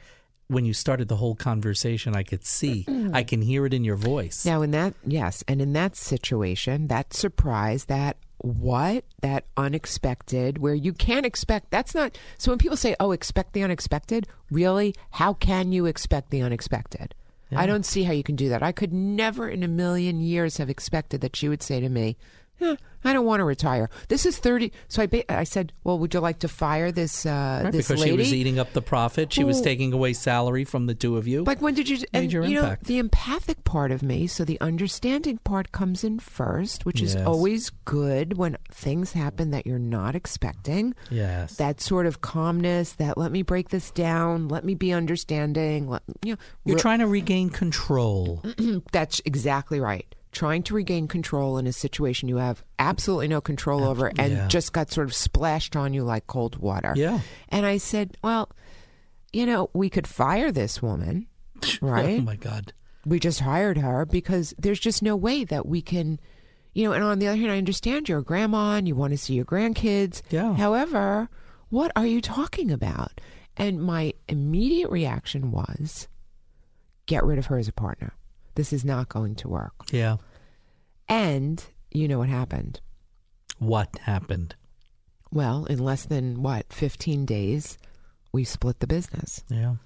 [SPEAKER 2] when you started the whole conversation. I could see, mm-hmm. I can hear it in your voice.
[SPEAKER 1] Now, in that, yes, and in that situation, that surprise, that what, that unexpected, where you can't expect, that's not, so when people say, oh, expect the unexpected, really, how can you expect the unexpected? I don't see how you can do that. I could never in a million years have expected that she would say to me, "Eh, I don't want to retire. This is 30. So I, ba- I said, well, would you like to fire this, uh,
[SPEAKER 2] Right,
[SPEAKER 1] this
[SPEAKER 2] because
[SPEAKER 1] lady?
[SPEAKER 2] she was eating up the profit. She was taking away salary from the two of you.
[SPEAKER 1] Like when did you? And
[SPEAKER 2] Major
[SPEAKER 1] you know,
[SPEAKER 2] impact.
[SPEAKER 1] the empathic part of me. So the understanding part comes in first, which is always good when things happen that you're not expecting.
[SPEAKER 2] yes.
[SPEAKER 1] That sort of calmness. That let me break this down. Let me be understanding. Let you know.
[SPEAKER 2] You're
[SPEAKER 1] re-
[SPEAKER 2] trying to regain control.
[SPEAKER 1] that's exactly right. Trying to regain control in a situation you have absolutely no control over and
[SPEAKER 2] yeah.
[SPEAKER 1] just got sort of splashed on you like cold water.
[SPEAKER 2] Yeah.
[SPEAKER 1] And I said, well, you know, we could fire this woman, oh right?
[SPEAKER 2] Oh my God.
[SPEAKER 1] we just hired her because there's just no way that we can you know and on the other hand i understand you're a grandma and you want to see your grandkids
[SPEAKER 2] Yeah.
[SPEAKER 1] however what are you talking about and my immediate reaction was get rid of her as a partner this is not going to work
[SPEAKER 2] Yeah.
[SPEAKER 1] and you know what happened
[SPEAKER 2] What happened?
[SPEAKER 1] well in less than what 15 days we split the business
[SPEAKER 2] Yeah.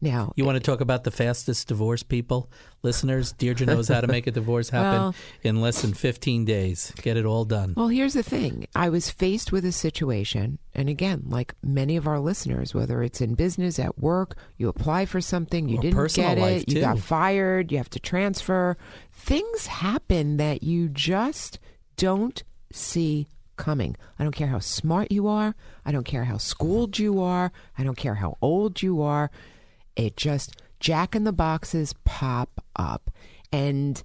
[SPEAKER 1] Now
[SPEAKER 2] You want to talk about the fastest divorce people? Listeners, Deirdre knows how to make a divorce happen
[SPEAKER 1] Well-
[SPEAKER 2] in less than 15 days. Get it all done.
[SPEAKER 1] Well, here's the thing. I was faced with a situation, and again, like many of our listeners, whether it's in business, at work, you apply for something, you
[SPEAKER 2] Or
[SPEAKER 1] didn't get it, you got fired, you have to transfer. Things happen that you just don't see coming. I don't care how smart you are, I don't care how schooled you are, I don't care how old you are. It just jack in the boxes pop up. And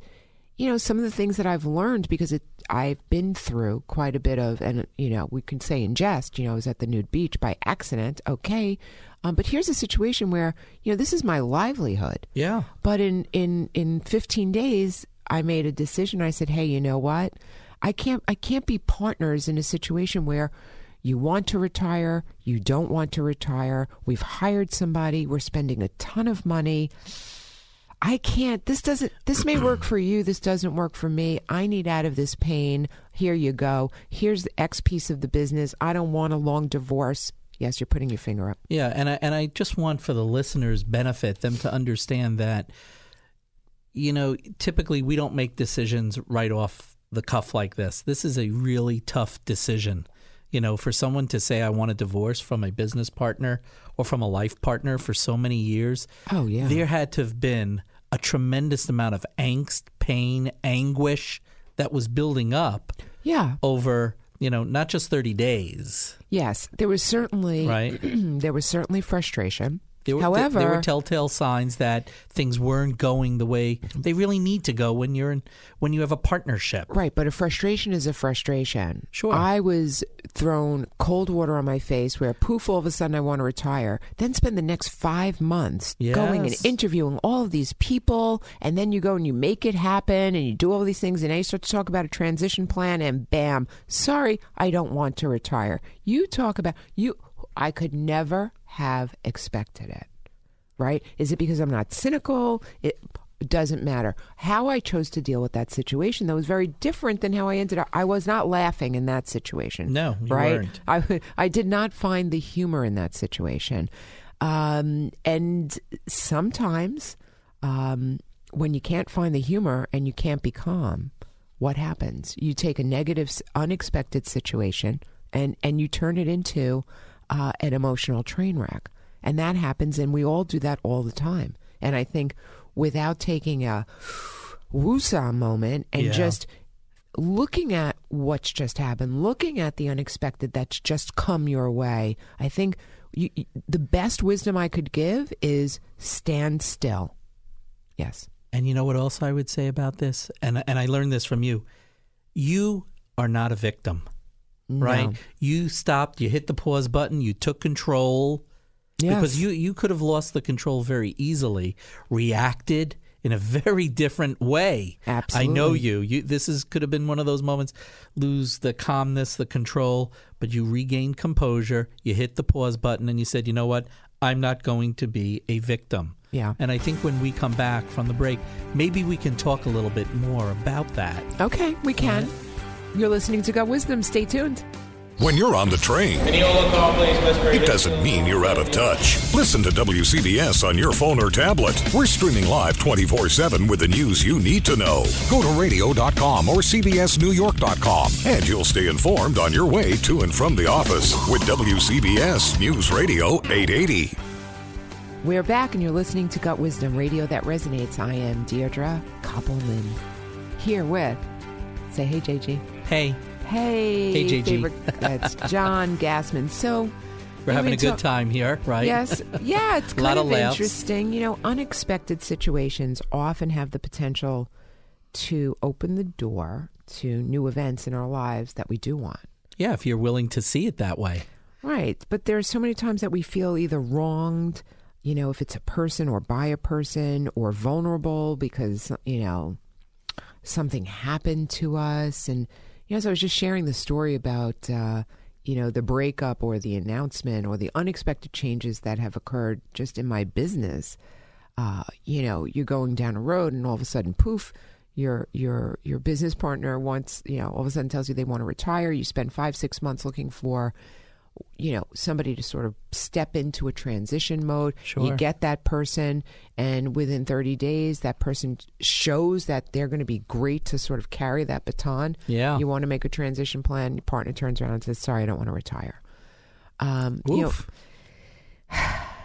[SPEAKER 1] you know some of the things that I've learned because it I've been through quite a bit of and you know we can say in jest you know I was at the nude beach by accident okay um, but here's a situation where you know this is my livelihood
[SPEAKER 2] Yeah.
[SPEAKER 1] but in in in 15 days I made a decision I said hey you know what I can't I can't be partners in a situation where you want to retire you don't want to retire we've hired somebody we're spending a ton of money I can't. This doesn't. This may work for you. This doesn't work for me. I need out of this pain. Here you go. Here's the X piece of the business. I don't want a long divorce. Yes, you're putting your finger up.
[SPEAKER 2] Yeah, and I, and I just want for the listeners' benefit them to understand that you know, typically we don't make decisions right off the cuff like this. This is a really tough decision. You know, for someone to say I want a divorce from a business partner or from a life partner for so many years,
[SPEAKER 1] Oh yeah.
[SPEAKER 2] there had to have been a tremendous amount of angst, pain, anguish that was building up
[SPEAKER 1] yeah.
[SPEAKER 2] over, you know, not just 30 days,
[SPEAKER 1] Yes. There was certainly.
[SPEAKER 2] right?
[SPEAKER 1] there was certainly frustration.
[SPEAKER 2] There were,
[SPEAKER 1] However,
[SPEAKER 2] there were telltale signs that things weren't going the way they really need to go when you're in when you have a partnership.
[SPEAKER 1] Right, but a frustration is a frustration.
[SPEAKER 2] Sure.
[SPEAKER 1] I was thrown cold water on my face where poof, all of a sudden I want to retire. Then spend the next five months going and interviewing all of these people. And then you go and you make it happen and you do all these things. And now you start to talk about a transition plan and bam, sorry, I don't want to retire. You talk about, you, I could never have expected it right? Is it because I'm not cynical? It, doesn't matter. How I chose to deal with that situation, though, was very different than how I ended up. I was not laughing in that situation.
[SPEAKER 2] No, you
[SPEAKER 1] right?
[SPEAKER 2] weren't.
[SPEAKER 1] I, I did not find the humor in that situation. Um, and sometimes um, when you can't find the humor and you can't be calm, what happens? You take a negative, unexpected situation and, and you turn it into uh, an emotional train wreck. And that happens, and we all do that all the time. And I think without taking a woosah moment and
[SPEAKER 2] Yeah.
[SPEAKER 1] just looking at what's just happened, looking at the unexpected that's just come your way, I think you, the best wisdom I could give is stand still. Yes.
[SPEAKER 2] And you know what else I would say about this? And and I learned this from you. You are not a victim, right?
[SPEAKER 1] No.
[SPEAKER 2] You stopped, you hit the pause button, you took control
[SPEAKER 1] Yes.
[SPEAKER 2] because you you could have lost the control very easily, reacted in a very different way. Absolutely. I know you. You this is could have been one of those moments lose the calmness, the control, but you regained composure, you hit the pause button and you said, "You know what? I'm not going to be a victim."
[SPEAKER 1] Yeah.
[SPEAKER 2] And I think when we come back from the break, maybe we can talk a little bit more about that.
[SPEAKER 1] Okay, we can. You're listening to Gut Wisdom. Stay tuned.
[SPEAKER 6] When you're on the train, it doesn't mean you're out of touch. Listen to WCBS on your phone or tablet. We're streaming live 24 7 with the news you need to know. Go to radio.com or CBSNewYork.com, and you'll stay informed on your way to and from the office with WCBS News Radio 880.
[SPEAKER 1] We're back, and you're listening to Gut Wisdom Radio that resonates. I am Deirdre Koppelman here with, say hey, JG.
[SPEAKER 2] Hey,
[SPEAKER 1] Hey,
[SPEAKER 2] Hey, JG.
[SPEAKER 1] favorite, that's John Gassman. So
[SPEAKER 2] we're having a good time here, right?
[SPEAKER 1] Yes, yeah, it's
[SPEAKER 2] Lot
[SPEAKER 1] kind
[SPEAKER 2] of
[SPEAKER 1] of interesting. You know, unexpected situations often have the potential to open the door to new events in our lives that we do want.
[SPEAKER 2] Yeah, if you're willing to see it that way.
[SPEAKER 1] Right. But there's so many times that we feel either wronged, you know, if it's a person or by a person, or vulnerable because, you know, something happened to us. And, so I was just sharing the story about, uh, you know, the breakup or the announcement or the unexpected changes that have occurred just in my business. Uh, you know, you're going down a road and all of a sudden, poof, your your your business partner wants, you know, all of a sudden tells you they want to retire. You spend five, six months looking for you know somebody to sort of step into a transition mode you get that person and within 30 days that person shows that they're going to be great to sort of carry that baton
[SPEAKER 2] Yeah.
[SPEAKER 1] you want to make a transition plan your partner turns around and says sorry i don't want to retire um, you know,
[SPEAKER 2] Oof.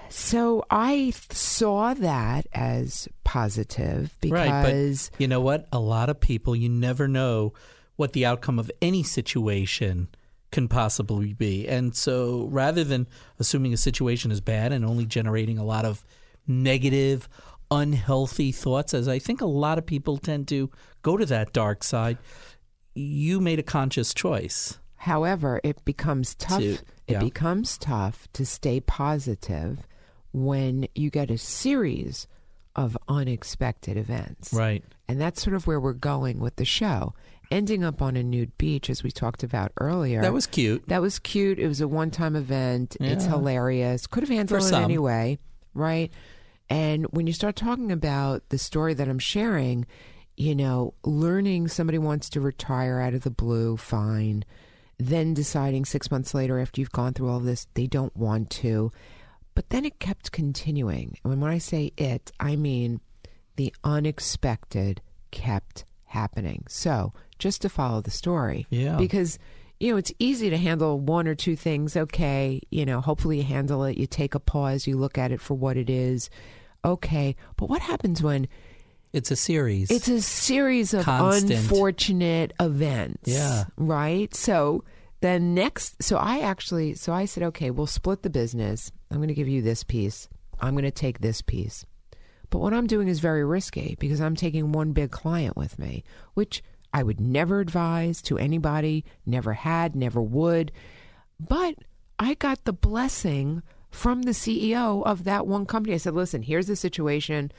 [SPEAKER 1] so i saw that as positive
[SPEAKER 2] right,
[SPEAKER 1] because
[SPEAKER 2] but you know what? A lot of people, you never know what the outcome of any situation can possibly be. And so rather than assuming a situation is bad and only generating a lot of negative, unhealthy thoughts, as I think a lot of people tend to go to that dark side, you made a conscious choice.
[SPEAKER 1] However, it becomes tough.
[SPEAKER 2] To-
[SPEAKER 1] It becomes tough to stay positive when you get a series of unexpected events.
[SPEAKER 2] Right.
[SPEAKER 1] And that's sort of where we're going with the show. Ending up on a nude beach, as we talked about earlier.
[SPEAKER 2] That was cute.
[SPEAKER 1] That was cute. It was a one time event. It's hilarious. Could have handled it anyway, right? And when you start talking about the story that I'm sharing, you know, learning somebody wants to retire out of the blue, fine. Then deciding six months later, after you've gone through all this, they don't want to. But then it kept continuing. And when I say it, I mean the unexpected kept happening. So, just to follow the story,
[SPEAKER 2] Yeah.
[SPEAKER 1] because you know it's easy to handle one or two things. Okay, you know, hopefully you handle it. You take a pause. You look at it for what it is. Okay, but what happens when
[SPEAKER 2] It's a series.
[SPEAKER 1] it's a series of
[SPEAKER 2] Constant.
[SPEAKER 1] unfortunate events?
[SPEAKER 2] Yeah.
[SPEAKER 1] Right. So then next, so I actually, so I said, okay, we'll split the business. I'm going to give you this piece. I'm going to take this piece. But what I'm doing is very risky because I'm taking one big client with me, which I would never advise to anybody, never had, never would. But I got the blessing from the CEO of that one company. I said, listen, here's the situation.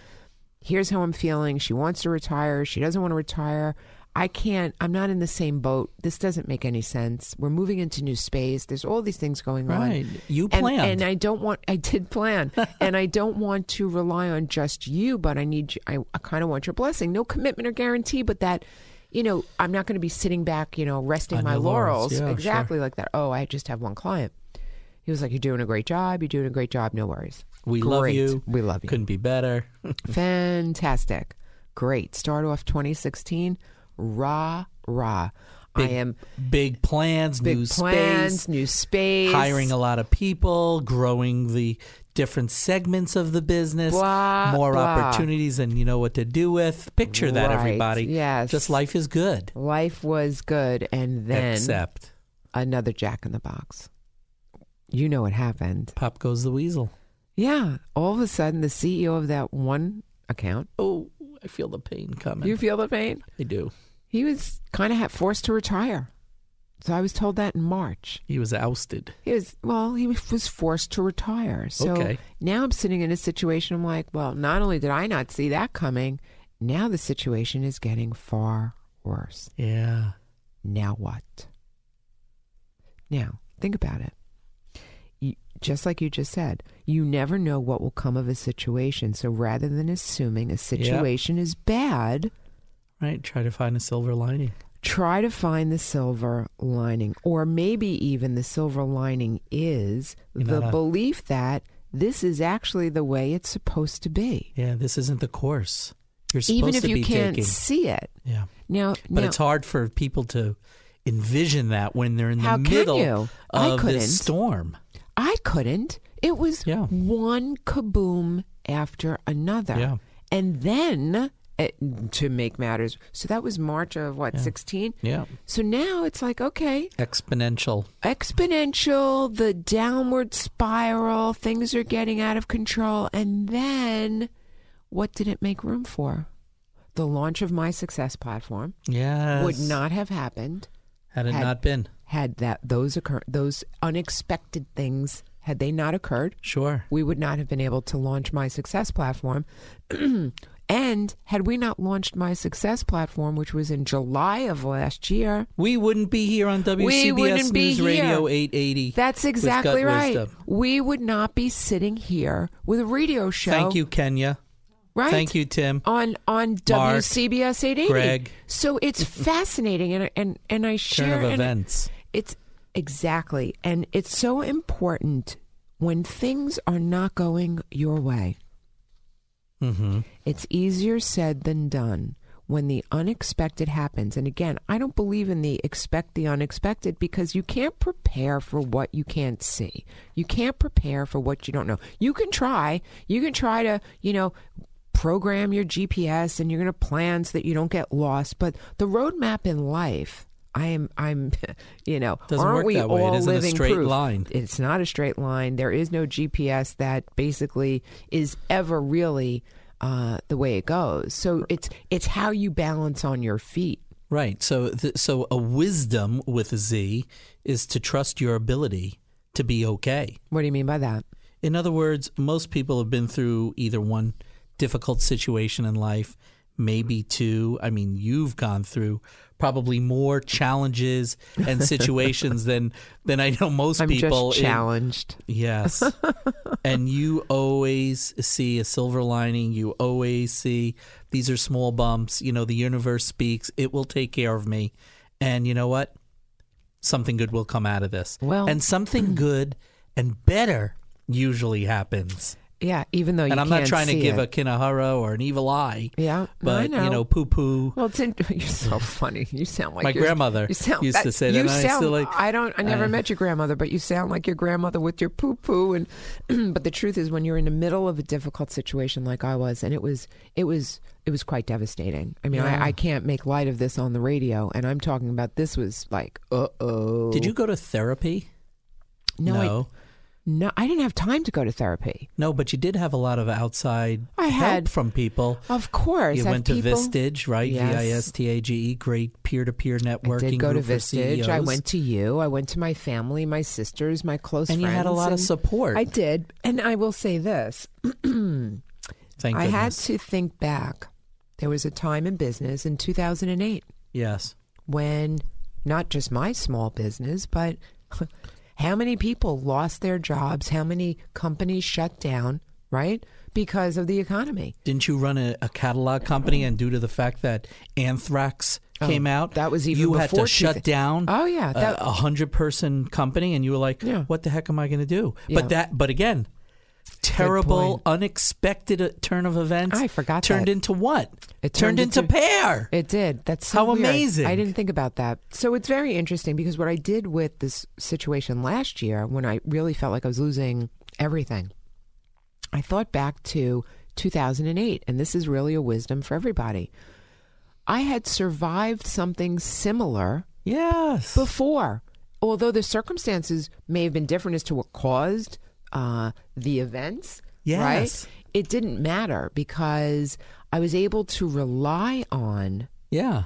[SPEAKER 1] Here's how I'm feeling. She wants to retire. She doesn't want to retire. I can't, I'm not in the same boat. This doesn't make any sense. We're moving into new space. There's all these things going on.
[SPEAKER 2] Right. You
[SPEAKER 1] And-
[SPEAKER 2] planned.
[SPEAKER 1] And, I don't want, I did plan. and I don't want to rely on just you, but I need, I, I kind of want your blessing. No commitment or guarantee, but that, you know, I'm not going to be sitting back, you know, resting
[SPEAKER 2] On
[SPEAKER 1] my
[SPEAKER 2] laurels.
[SPEAKER 1] laurels.
[SPEAKER 2] Yeah, sure.
[SPEAKER 1] exactly like that. Oh, I just have one client. He was like, You're doing a great job. You're doing a great job. No worries.
[SPEAKER 2] we love you.
[SPEAKER 1] We love you.
[SPEAKER 2] Couldn't be better.
[SPEAKER 1] Fantastic. Great. Start off 2016. Rah, rah.
[SPEAKER 2] Big,
[SPEAKER 1] I am
[SPEAKER 2] big plans,
[SPEAKER 1] big
[SPEAKER 2] new
[SPEAKER 1] plans,
[SPEAKER 2] space,
[SPEAKER 1] new space,
[SPEAKER 2] hiring a lot of people, growing the different segments of the business,
[SPEAKER 1] Blah,
[SPEAKER 2] more
[SPEAKER 1] blah.
[SPEAKER 2] opportunities, and you know what to do with. Picture that,
[SPEAKER 1] Right,
[SPEAKER 2] everybody.
[SPEAKER 1] yes.
[SPEAKER 2] just life is good,
[SPEAKER 1] Life was good, and then
[SPEAKER 2] except
[SPEAKER 1] another Jack in the Box. You know what happened?
[SPEAKER 2] pop goes the weasel.
[SPEAKER 1] Yeah, all of a sudden, the CEO of that one account.
[SPEAKER 2] Oh, I feel the pain coming.
[SPEAKER 1] You feel the pain?
[SPEAKER 2] I do.
[SPEAKER 1] He was kind of forced to retire. So I was told that in March.
[SPEAKER 2] He was ousted.
[SPEAKER 1] He was well. He was forced to retire. So
[SPEAKER 2] Okay.
[SPEAKER 1] now I'm sitting in a situation. I'm like, well, not only did I not see that coming, now the situation is getting far worse.
[SPEAKER 2] Yeah.
[SPEAKER 1] Now what? Now think about it. You, just like you just said, you never know what will come of a situation. So rather than assuming a situation is bad,
[SPEAKER 2] Right. Try to find a silver lining.
[SPEAKER 1] Try to find the silver lining, or maybe even the silver lining is the belief that this is actually the way it's supposed to be,
[SPEAKER 2] Yeah. This isn't the course you're supposed
[SPEAKER 1] even if
[SPEAKER 2] to
[SPEAKER 1] you
[SPEAKER 2] be
[SPEAKER 1] can't
[SPEAKER 2] taking.
[SPEAKER 1] see it.
[SPEAKER 2] Yeah.
[SPEAKER 1] Now,
[SPEAKER 2] But
[SPEAKER 1] now,
[SPEAKER 2] it's hard for people to envision that when they're in the middle of this storm.
[SPEAKER 1] I couldn't. It was
[SPEAKER 2] Yeah.
[SPEAKER 1] one kaboom after another,
[SPEAKER 2] Yeah.
[SPEAKER 1] and then. Eh, to make matters, so that was March of what sixteen.
[SPEAKER 2] Yeah.
[SPEAKER 1] So now it's like okay,
[SPEAKER 2] Exponential.
[SPEAKER 1] exponential, the downward spiral, things are getting out of control. And then what did it make room for? The launch of my success platform
[SPEAKER 2] Yes.
[SPEAKER 1] would not have happened
[SPEAKER 2] Had it
[SPEAKER 1] had-
[SPEAKER 2] not been.
[SPEAKER 1] had that those occur those unexpected things had they not occurred.
[SPEAKER 2] Sure.
[SPEAKER 1] We would not have been able to launch my success platform. and had we not launched my success platform, which was in July of last year,
[SPEAKER 2] We wouldn't be here on WCBS News. Radio 880.
[SPEAKER 1] That's exactly right.
[SPEAKER 2] Wisdom.
[SPEAKER 1] We would not be sitting here with a radio show.
[SPEAKER 2] Thank you, Kenya.
[SPEAKER 1] Right?
[SPEAKER 2] Thank you, Tim.
[SPEAKER 1] On on
[SPEAKER 2] Mark,
[SPEAKER 1] WCBS 880.
[SPEAKER 2] Greg.
[SPEAKER 1] So it's fascinating, and and and I
[SPEAKER 2] Turn
[SPEAKER 1] share
[SPEAKER 2] of
[SPEAKER 1] and
[SPEAKER 2] events.
[SPEAKER 1] It's exactly, and it's so important when things are not going your way.
[SPEAKER 2] Mm-hmm.
[SPEAKER 1] It's easier said than done when the unexpected happens. And again, I don't believe in the expect the unexpected because you can't prepare for what you can't see. You can't prepare for what you don't know. You can try. You can try to, you know, program your GPS and you're going to plan so that you don't get lost. But the roadmap in life, I am, I'm, you know,
[SPEAKER 2] Doesn't
[SPEAKER 1] aren't
[SPEAKER 2] work
[SPEAKER 1] we
[SPEAKER 2] that way. It
[SPEAKER 1] all living
[SPEAKER 2] straight
[SPEAKER 1] proof?
[SPEAKER 2] line.
[SPEAKER 1] It's not a straight line. There is no GPS that basically is ever really uh, the way it goes. So it's it's how you balance on your feet.
[SPEAKER 2] Right. So, th- so a wisdom with a Z is to trust your ability to be okay.
[SPEAKER 1] What do you mean by that?
[SPEAKER 2] In other words, most people have been through either one difficult situation in life, maybe two. I mean, you've gone through probably more challenges and situations than than I know most
[SPEAKER 1] I'm
[SPEAKER 2] people.
[SPEAKER 1] just
[SPEAKER 2] in-
[SPEAKER 1] challenged.
[SPEAKER 2] Yes. and you always see a silver lining. You always see these are small bumps. You know, the universe speaks. It will take care of me. And you know what? Something good will come out of this.
[SPEAKER 1] Well-
[SPEAKER 2] and something good and better usually happens.
[SPEAKER 1] Yeah, even though you
[SPEAKER 2] and I'm not trying to give
[SPEAKER 1] it.
[SPEAKER 2] a kinahara or an evil eye.
[SPEAKER 1] Yeah,
[SPEAKER 2] But,
[SPEAKER 1] I
[SPEAKER 2] you
[SPEAKER 1] know.
[SPEAKER 2] know, poo poo.
[SPEAKER 1] Well, it's in, you're so funny. You sound like
[SPEAKER 2] My grandmother
[SPEAKER 1] you sound,
[SPEAKER 2] used to say that,
[SPEAKER 1] You
[SPEAKER 2] I
[SPEAKER 1] sound.
[SPEAKER 2] still like-
[SPEAKER 1] I don't. I never
[SPEAKER 2] I-
[SPEAKER 1] met your grandmother, but you sound like your grandmother with your poo poo. And but the truth is, when you're in the middle of a difficult situation like I was, and it was, it was, it was quite devastating. I mean,
[SPEAKER 2] Yeah.
[SPEAKER 1] I, I can't make light of this on the radio, and I'm talking about this was like, uh oh.
[SPEAKER 2] Did you go to therapy?
[SPEAKER 1] No,
[SPEAKER 2] no.
[SPEAKER 1] I, no, I didn't have time to go to therapy.
[SPEAKER 2] No, but you did have a lot of outside
[SPEAKER 1] I
[SPEAKER 2] help
[SPEAKER 1] had-
[SPEAKER 2] from people.
[SPEAKER 1] Of course,
[SPEAKER 2] You went to
[SPEAKER 1] people-
[SPEAKER 2] Vistage, right?
[SPEAKER 1] Yes.
[SPEAKER 2] V I S T A G E, great peer-to-peer networking
[SPEAKER 1] I did go to Vistage. I went to you. I went to my family, my sisters, my close friends.
[SPEAKER 2] And you had a lot of support.
[SPEAKER 1] I did. And I will say this
[SPEAKER 2] Thank you.
[SPEAKER 1] I had to think back. There was a time in business in 2008
[SPEAKER 2] Yes.
[SPEAKER 1] when not just my small business, but how many people lost their jobs? How many companies shut down, right? Because of the economy.
[SPEAKER 2] Didn't you run a, a catalog company, and due to the fact that anthrax oh, came out,
[SPEAKER 1] Oh, that was even
[SPEAKER 2] you had to shut
[SPEAKER 1] 2000
[SPEAKER 2] down.
[SPEAKER 1] Oh, yeah, that-
[SPEAKER 2] a hundred person company, and you were like,
[SPEAKER 1] Yeah.
[SPEAKER 2] "What the heck am I going to do?"
[SPEAKER 1] Yeah.
[SPEAKER 2] But that, but again, terrible, unexpected uh, turn of events.
[SPEAKER 1] I forgot
[SPEAKER 2] Turned
[SPEAKER 1] that.
[SPEAKER 2] into what?
[SPEAKER 1] It
[SPEAKER 2] turned,
[SPEAKER 1] turned
[SPEAKER 2] into,
[SPEAKER 1] into-
[SPEAKER 2] pear.
[SPEAKER 1] It did. That's so
[SPEAKER 2] How
[SPEAKER 1] weird.
[SPEAKER 2] amazing.
[SPEAKER 1] I didn't think about that. So it's very interesting because what I did with this situation last year when I really felt like I was losing everything, I thought back to 2008, and this is really a wisdom for everybody. I had survived something similar
[SPEAKER 2] yes.
[SPEAKER 1] before, although the circumstances may have been different as to what caused uh, the events.
[SPEAKER 2] Yes.
[SPEAKER 1] Right? It didn't matter because I was able to rely on
[SPEAKER 2] yeah.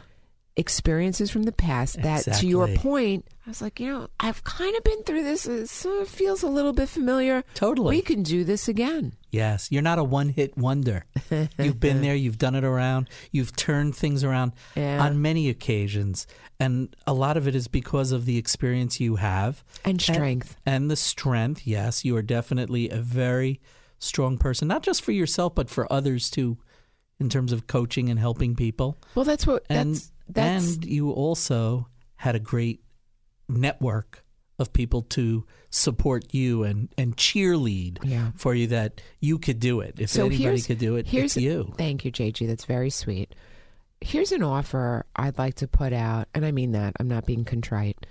[SPEAKER 1] Experiences from the past that, to your point, I was like, you know, I've kind of been through this. It sort of feels a little bit familiar.
[SPEAKER 2] Totally.
[SPEAKER 1] We can do this again.
[SPEAKER 2] Yes, you're not a one-hit wonder. you've been there, you've done it around, you've turned things around
[SPEAKER 1] Yeah.
[SPEAKER 2] on many occasions, and a lot of it is because of the experience you have
[SPEAKER 1] And strength.
[SPEAKER 2] and, the strength. Yes, you are definitely a very strong person, not just for yourself but for others too, in terms of coaching and helping people.
[SPEAKER 1] Well, that's what
[SPEAKER 2] And
[SPEAKER 1] that's that's
[SPEAKER 2] and you also had a great network of people to support you and and cheerlead
[SPEAKER 1] Yeah.
[SPEAKER 2] for you that you could do it. If
[SPEAKER 1] so
[SPEAKER 2] anybody could do it,
[SPEAKER 1] here's
[SPEAKER 2] it's you.
[SPEAKER 1] Thank you, JG. That's very sweet. Here's an offer I'd like to put out, and I mean that. I'm not being contrite.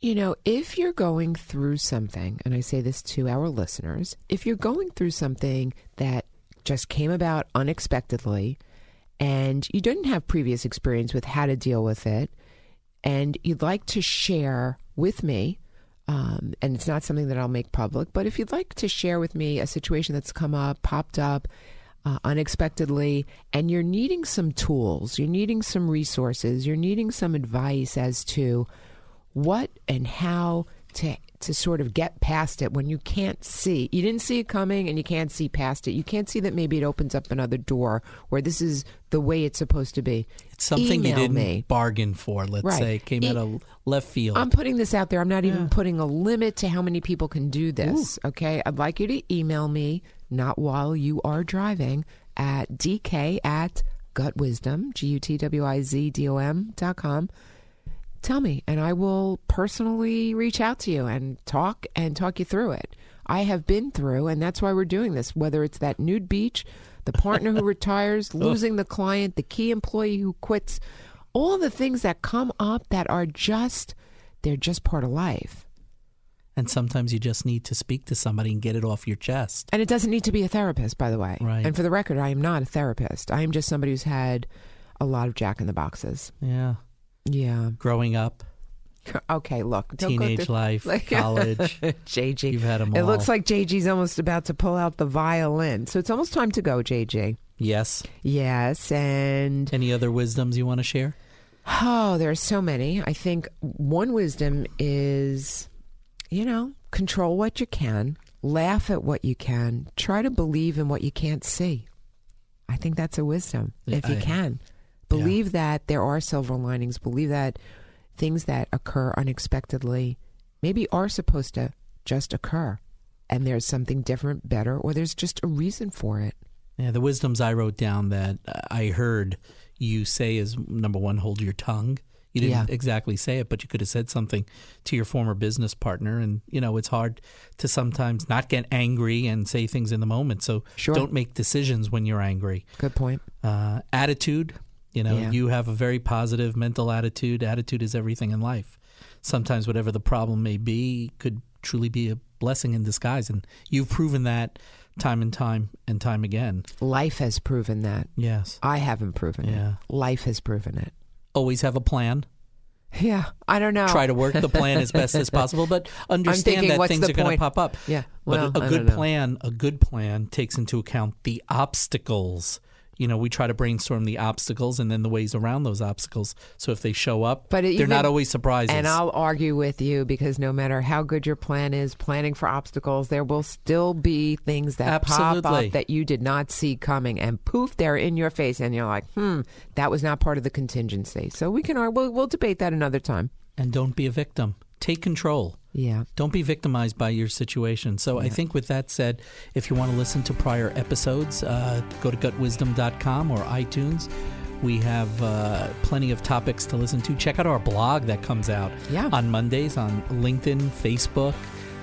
[SPEAKER 1] You know, if you're going through something, and I say this to our listeners, if you're going through something that just came about unexpectedly and you didn't have previous experience with how to deal with it, and you'd like to share with me, um, and it's not something that I'll make public, but if you'd like to share with me a situation that's come up, popped up uh, unexpectedly, and you're needing some tools, you're needing some resources, you're needing some advice as to what and how to to sort of get past it when you can't see. You didn't see it coming and you can't see past it. You can't see that maybe it opens up another door where this is the way it's supposed to be.
[SPEAKER 2] It's something
[SPEAKER 1] Email
[SPEAKER 2] you didn't
[SPEAKER 1] me.
[SPEAKER 2] bargain for. Let's
[SPEAKER 1] Right.
[SPEAKER 2] say came
[SPEAKER 1] E-
[SPEAKER 2] out of left field.
[SPEAKER 1] I'm putting this out there. I'm not even putting a limit to how many people can do this. Okay. I'd like you to email me, not while you are driving, at dk at gutwisdom, G U T W I Z D O M dot com. Tell me, and I will personally reach out to you and talk and talk you through it. I have been through, and that's why we're doing this, whether it's that nude beach, the partner who retires, losing the client, the key employee who quits, all the things that come up that are just, they're just part of life.
[SPEAKER 2] and sometimes you just need to speak to somebody and get it off your chest.
[SPEAKER 1] And it doesn't need to be a therapist, by the way.
[SPEAKER 2] Right.
[SPEAKER 1] And for the record, I am not a therapist. I am just somebody who's had a lot of jack in the boxes.
[SPEAKER 2] Yeah.
[SPEAKER 1] Yeah.
[SPEAKER 2] Growing up,
[SPEAKER 1] Okay, look.
[SPEAKER 2] teenage
[SPEAKER 1] through-
[SPEAKER 2] life,
[SPEAKER 1] Like-
[SPEAKER 2] college.
[SPEAKER 1] JG.
[SPEAKER 2] You've had 'em
[SPEAKER 1] It looks
[SPEAKER 2] all.
[SPEAKER 1] like JG's almost about to pull out the violin. So it's almost time to go, JG.
[SPEAKER 2] Yes.
[SPEAKER 1] Yes, and
[SPEAKER 2] Any other wisdoms you want to share?
[SPEAKER 1] oh, there are so many. I think one wisdom is, you know, control what you can, laugh at what you can, try to believe in what you can't see. I think that's a wisdom if you
[SPEAKER 2] I-
[SPEAKER 1] can. Believe that there are silver linings, believe that things that occur unexpectedly maybe are supposed to just occur and there's something different, better, or there's just a reason for it.
[SPEAKER 2] Yeah, the wisdoms I wrote down that I heard you say is number one, hold your tongue. You didn't
[SPEAKER 1] Yeah.
[SPEAKER 2] exactly say it, but you could have said something to your former business partner. And, you know, it's hard to sometimes not get angry and say things in the moment. So
[SPEAKER 1] Sure.
[SPEAKER 2] don't make decisions when you're angry.
[SPEAKER 1] Good point.
[SPEAKER 2] Uh, attitude, you know,
[SPEAKER 1] Yeah.
[SPEAKER 2] you have a very positive mental attitude. Attitude is everything in life. Sometimes whatever the problem may be could truly be a blessing in disguise. And you've proven that time and time and time again.
[SPEAKER 1] Life has proven that.
[SPEAKER 2] Yes.
[SPEAKER 1] I haven't proven
[SPEAKER 2] Yeah.
[SPEAKER 1] it. Life has proven it.
[SPEAKER 2] Always have a plan.
[SPEAKER 1] Yeah, I don't know.
[SPEAKER 2] Try to work the plan as best as possible, but understand
[SPEAKER 1] thinking,
[SPEAKER 2] that things are going to pop up.
[SPEAKER 1] Yeah, well,
[SPEAKER 2] but a,
[SPEAKER 1] don't
[SPEAKER 2] good plan, a good plan takes into account the obstacles. You know, we try to brainstorm the obstacles and then the ways around those obstacles. So if they show up,
[SPEAKER 1] But
[SPEAKER 2] they're not always surprises.
[SPEAKER 1] And I'll argue with you because no matter how good your plan is, planning for obstacles, there will still be things that pop up that you did not see coming, and poof, they're in your face, and you're like, hmm, that was not part of the contingency. So we can, we'll, we'll debate that another time.
[SPEAKER 2] and don't be a victim. Take control.
[SPEAKER 1] Yeah.
[SPEAKER 2] Don't be victimized by your situation. So I think with that said, if you want to listen to prior episodes, uh, go to gutwisdom.com or iTunes. We have uh, plenty of topics to listen to. Check out our blog that comes out
[SPEAKER 1] Yeah.
[SPEAKER 2] on Mondays on LinkedIn, Facebook,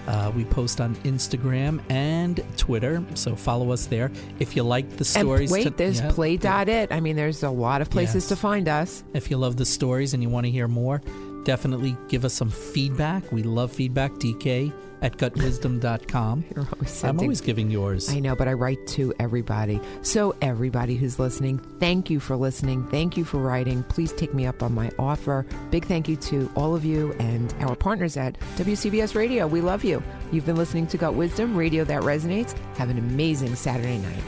[SPEAKER 2] Uh, we post on Instagram and Twitter, so follow us there. If you like the stories,
[SPEAKER 1] and wait,
[SPEAKER 2] to-
[SPEAKER 1] there's
[SPEAKER 2] yeah,
[SPEAKER 1] play.it. I mean, there's a lot of places
[SPEAKER 2] Yes.
[SPEAKER 1] to find us.
[SPEAKER 2] If you love the stories and you want to hear more, definitely give us some feedback. We love feedback. DK at gutwisdom.com.
[SPEAKER 1] You're always
[SPEAKER 2] I'm always giving yours.
[SPEAKER 1] I know, but I write to everybody. So, everybody who's listening, thank you for listening. Thank you for writing. Please take me up on my offer. Big thank you to all of you and our partners at WCBS Radio. We love you. You've been listening to Gut Wisdom, radio that resonates. Have an amazing Saturday night.